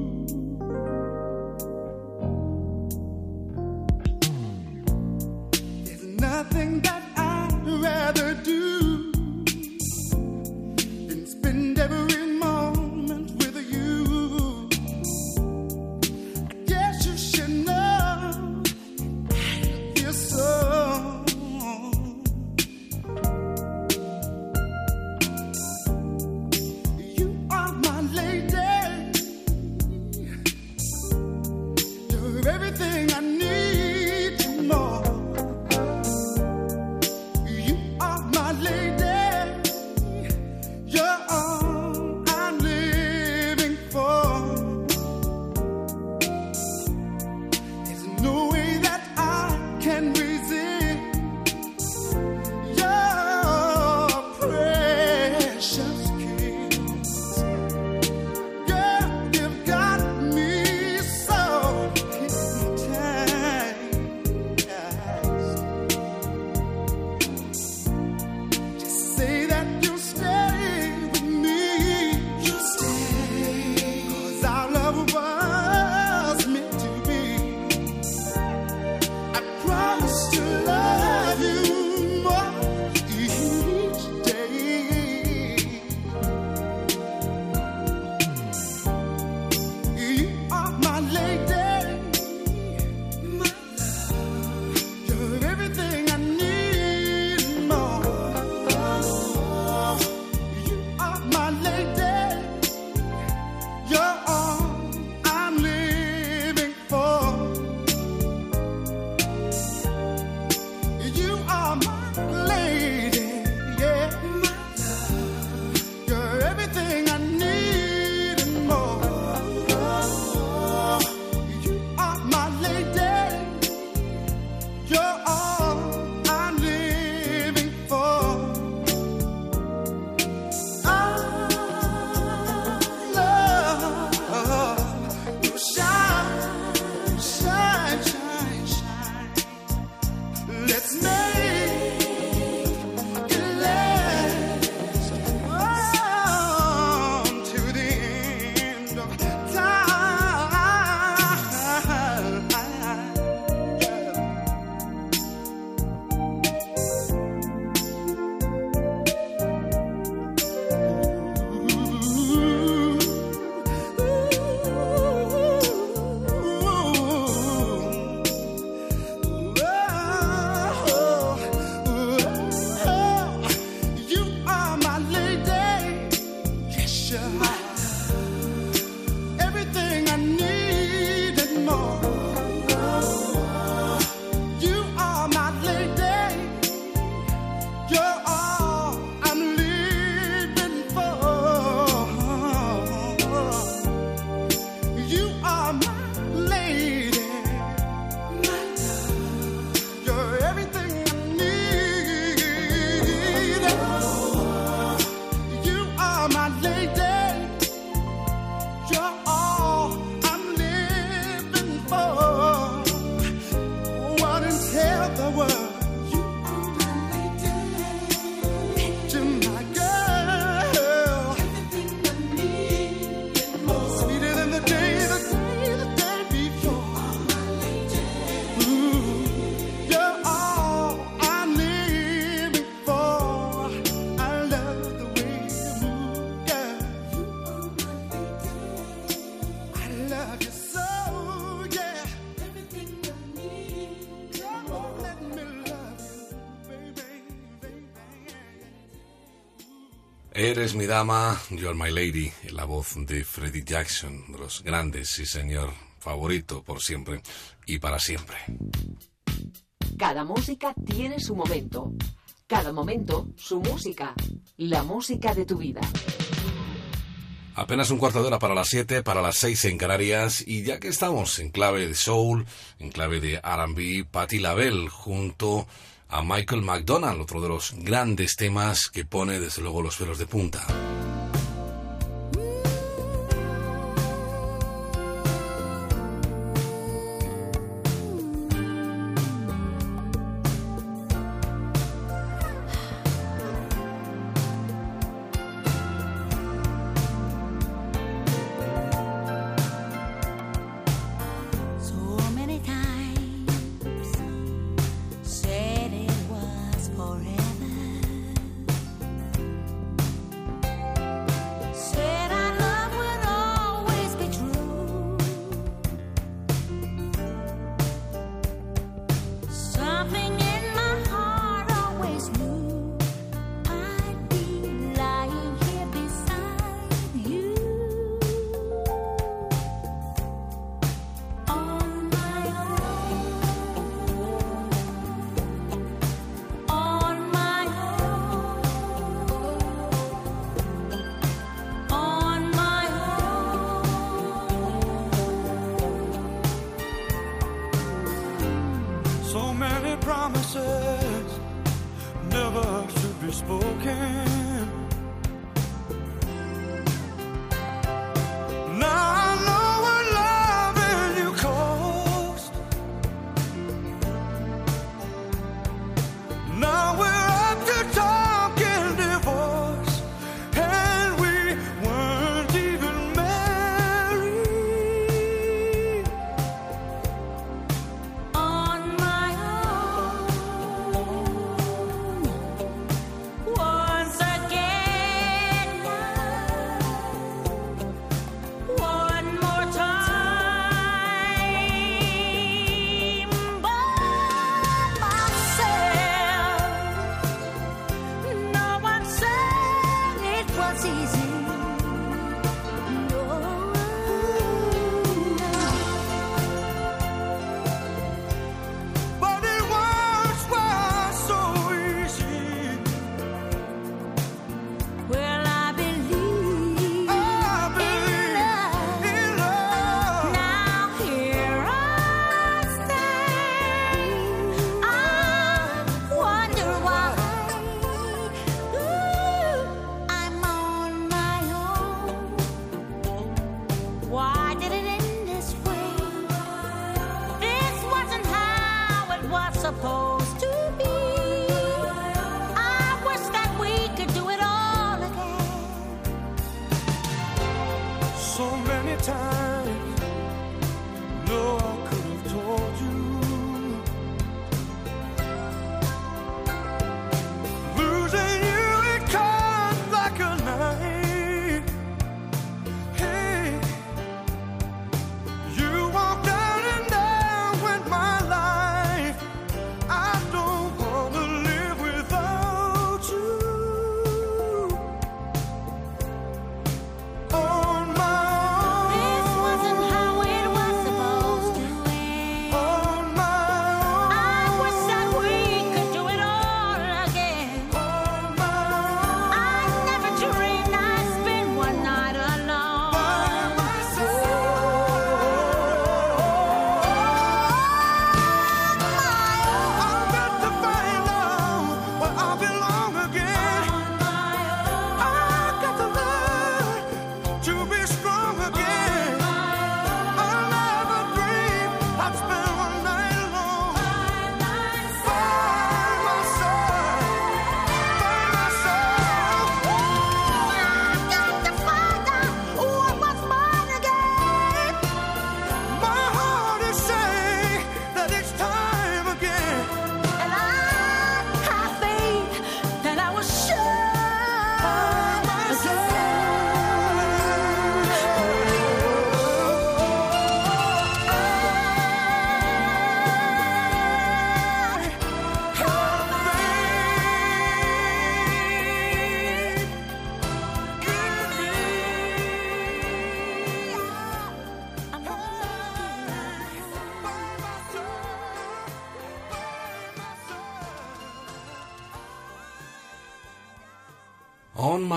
Eres mi dama, you're my lady, la voz de Freddie Jackson, de los grandes, sí señor, favorito por siempre y para siempre. Cada música tiene su momento. Cada momento, su música. La música de tu vida. Apenas un cuarto de hora para las 7, para las 6 en Canarias, y ya que estamos en clave de soul, en clave de RB, Patti LaBelle junto a Michael McDonald, otro de los grandes temas que pone desde luego los pelos de punta.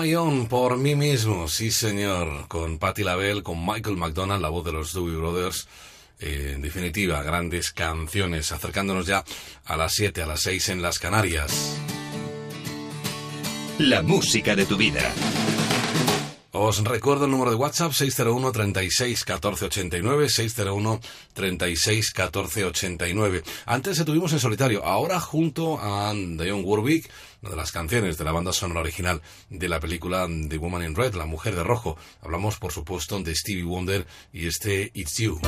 my own, por mí mismo, sí señor, con Patti LaBelle, con Michael McDonald, la voz de los Doobie Brothers. Eh, en definitiva, grandes canciones, acercándonos ya a las 7, a las 6 en las Canarias. La música de tu vida. Os recuerdo el número de WhatsApp 601 36 14 89 601 36 14 89. Antes estuvimos en solitario, ahora junto a Dion Warwick una de las canciones de la banda sonora original de la película The Woman in Red, La Mujer de Rojo. Hablamos, por supuesto, de Stevie Wonder y este It's You.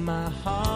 my heart.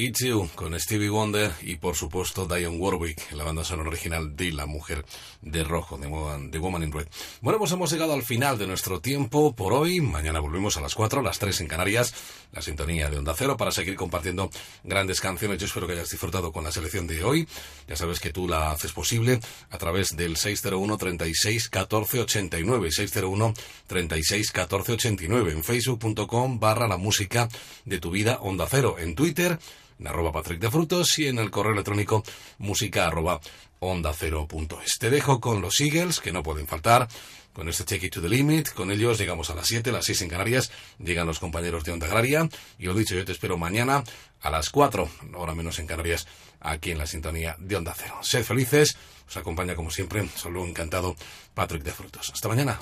It's You con Stevie Wonder y por supuesto Diane Warwick, la banda sonora original de La Mujer de Rojo, de Woman, Woman in Red. Bueno, pues hemos llegado al final de nuestro tiempo por hoy. Mañana volvemos a las 4, a las 3 en Canarias, la sintonía de Onda Cero para seguir compartiendo grandes canciones. Yo espero que hayas disfrutado con la selección de hoy. Ya sabes que tú la haces posible a través del 601 36 14 89, 601 36 14 89 en facebook.com barra la música de tu vida Onda Cero, en Twitter en arroba Patrick de Frutos y en el correo electrónico música arroba onda. Te dejo con los Eagles, que no pueden faltar, con este Take It to the Limit. Con ellos llegamos a las 7, las 6 en Canarias, llegan los compañeros de Onda Agraria. Y he dicho, yo te espero mañana a las 4, hora menos en Canarias, aquí en la sintonía de Onda Cero. Sed felices, os acompaña como siempre, solo encantado Patrick de Frutos. Hasta mañana.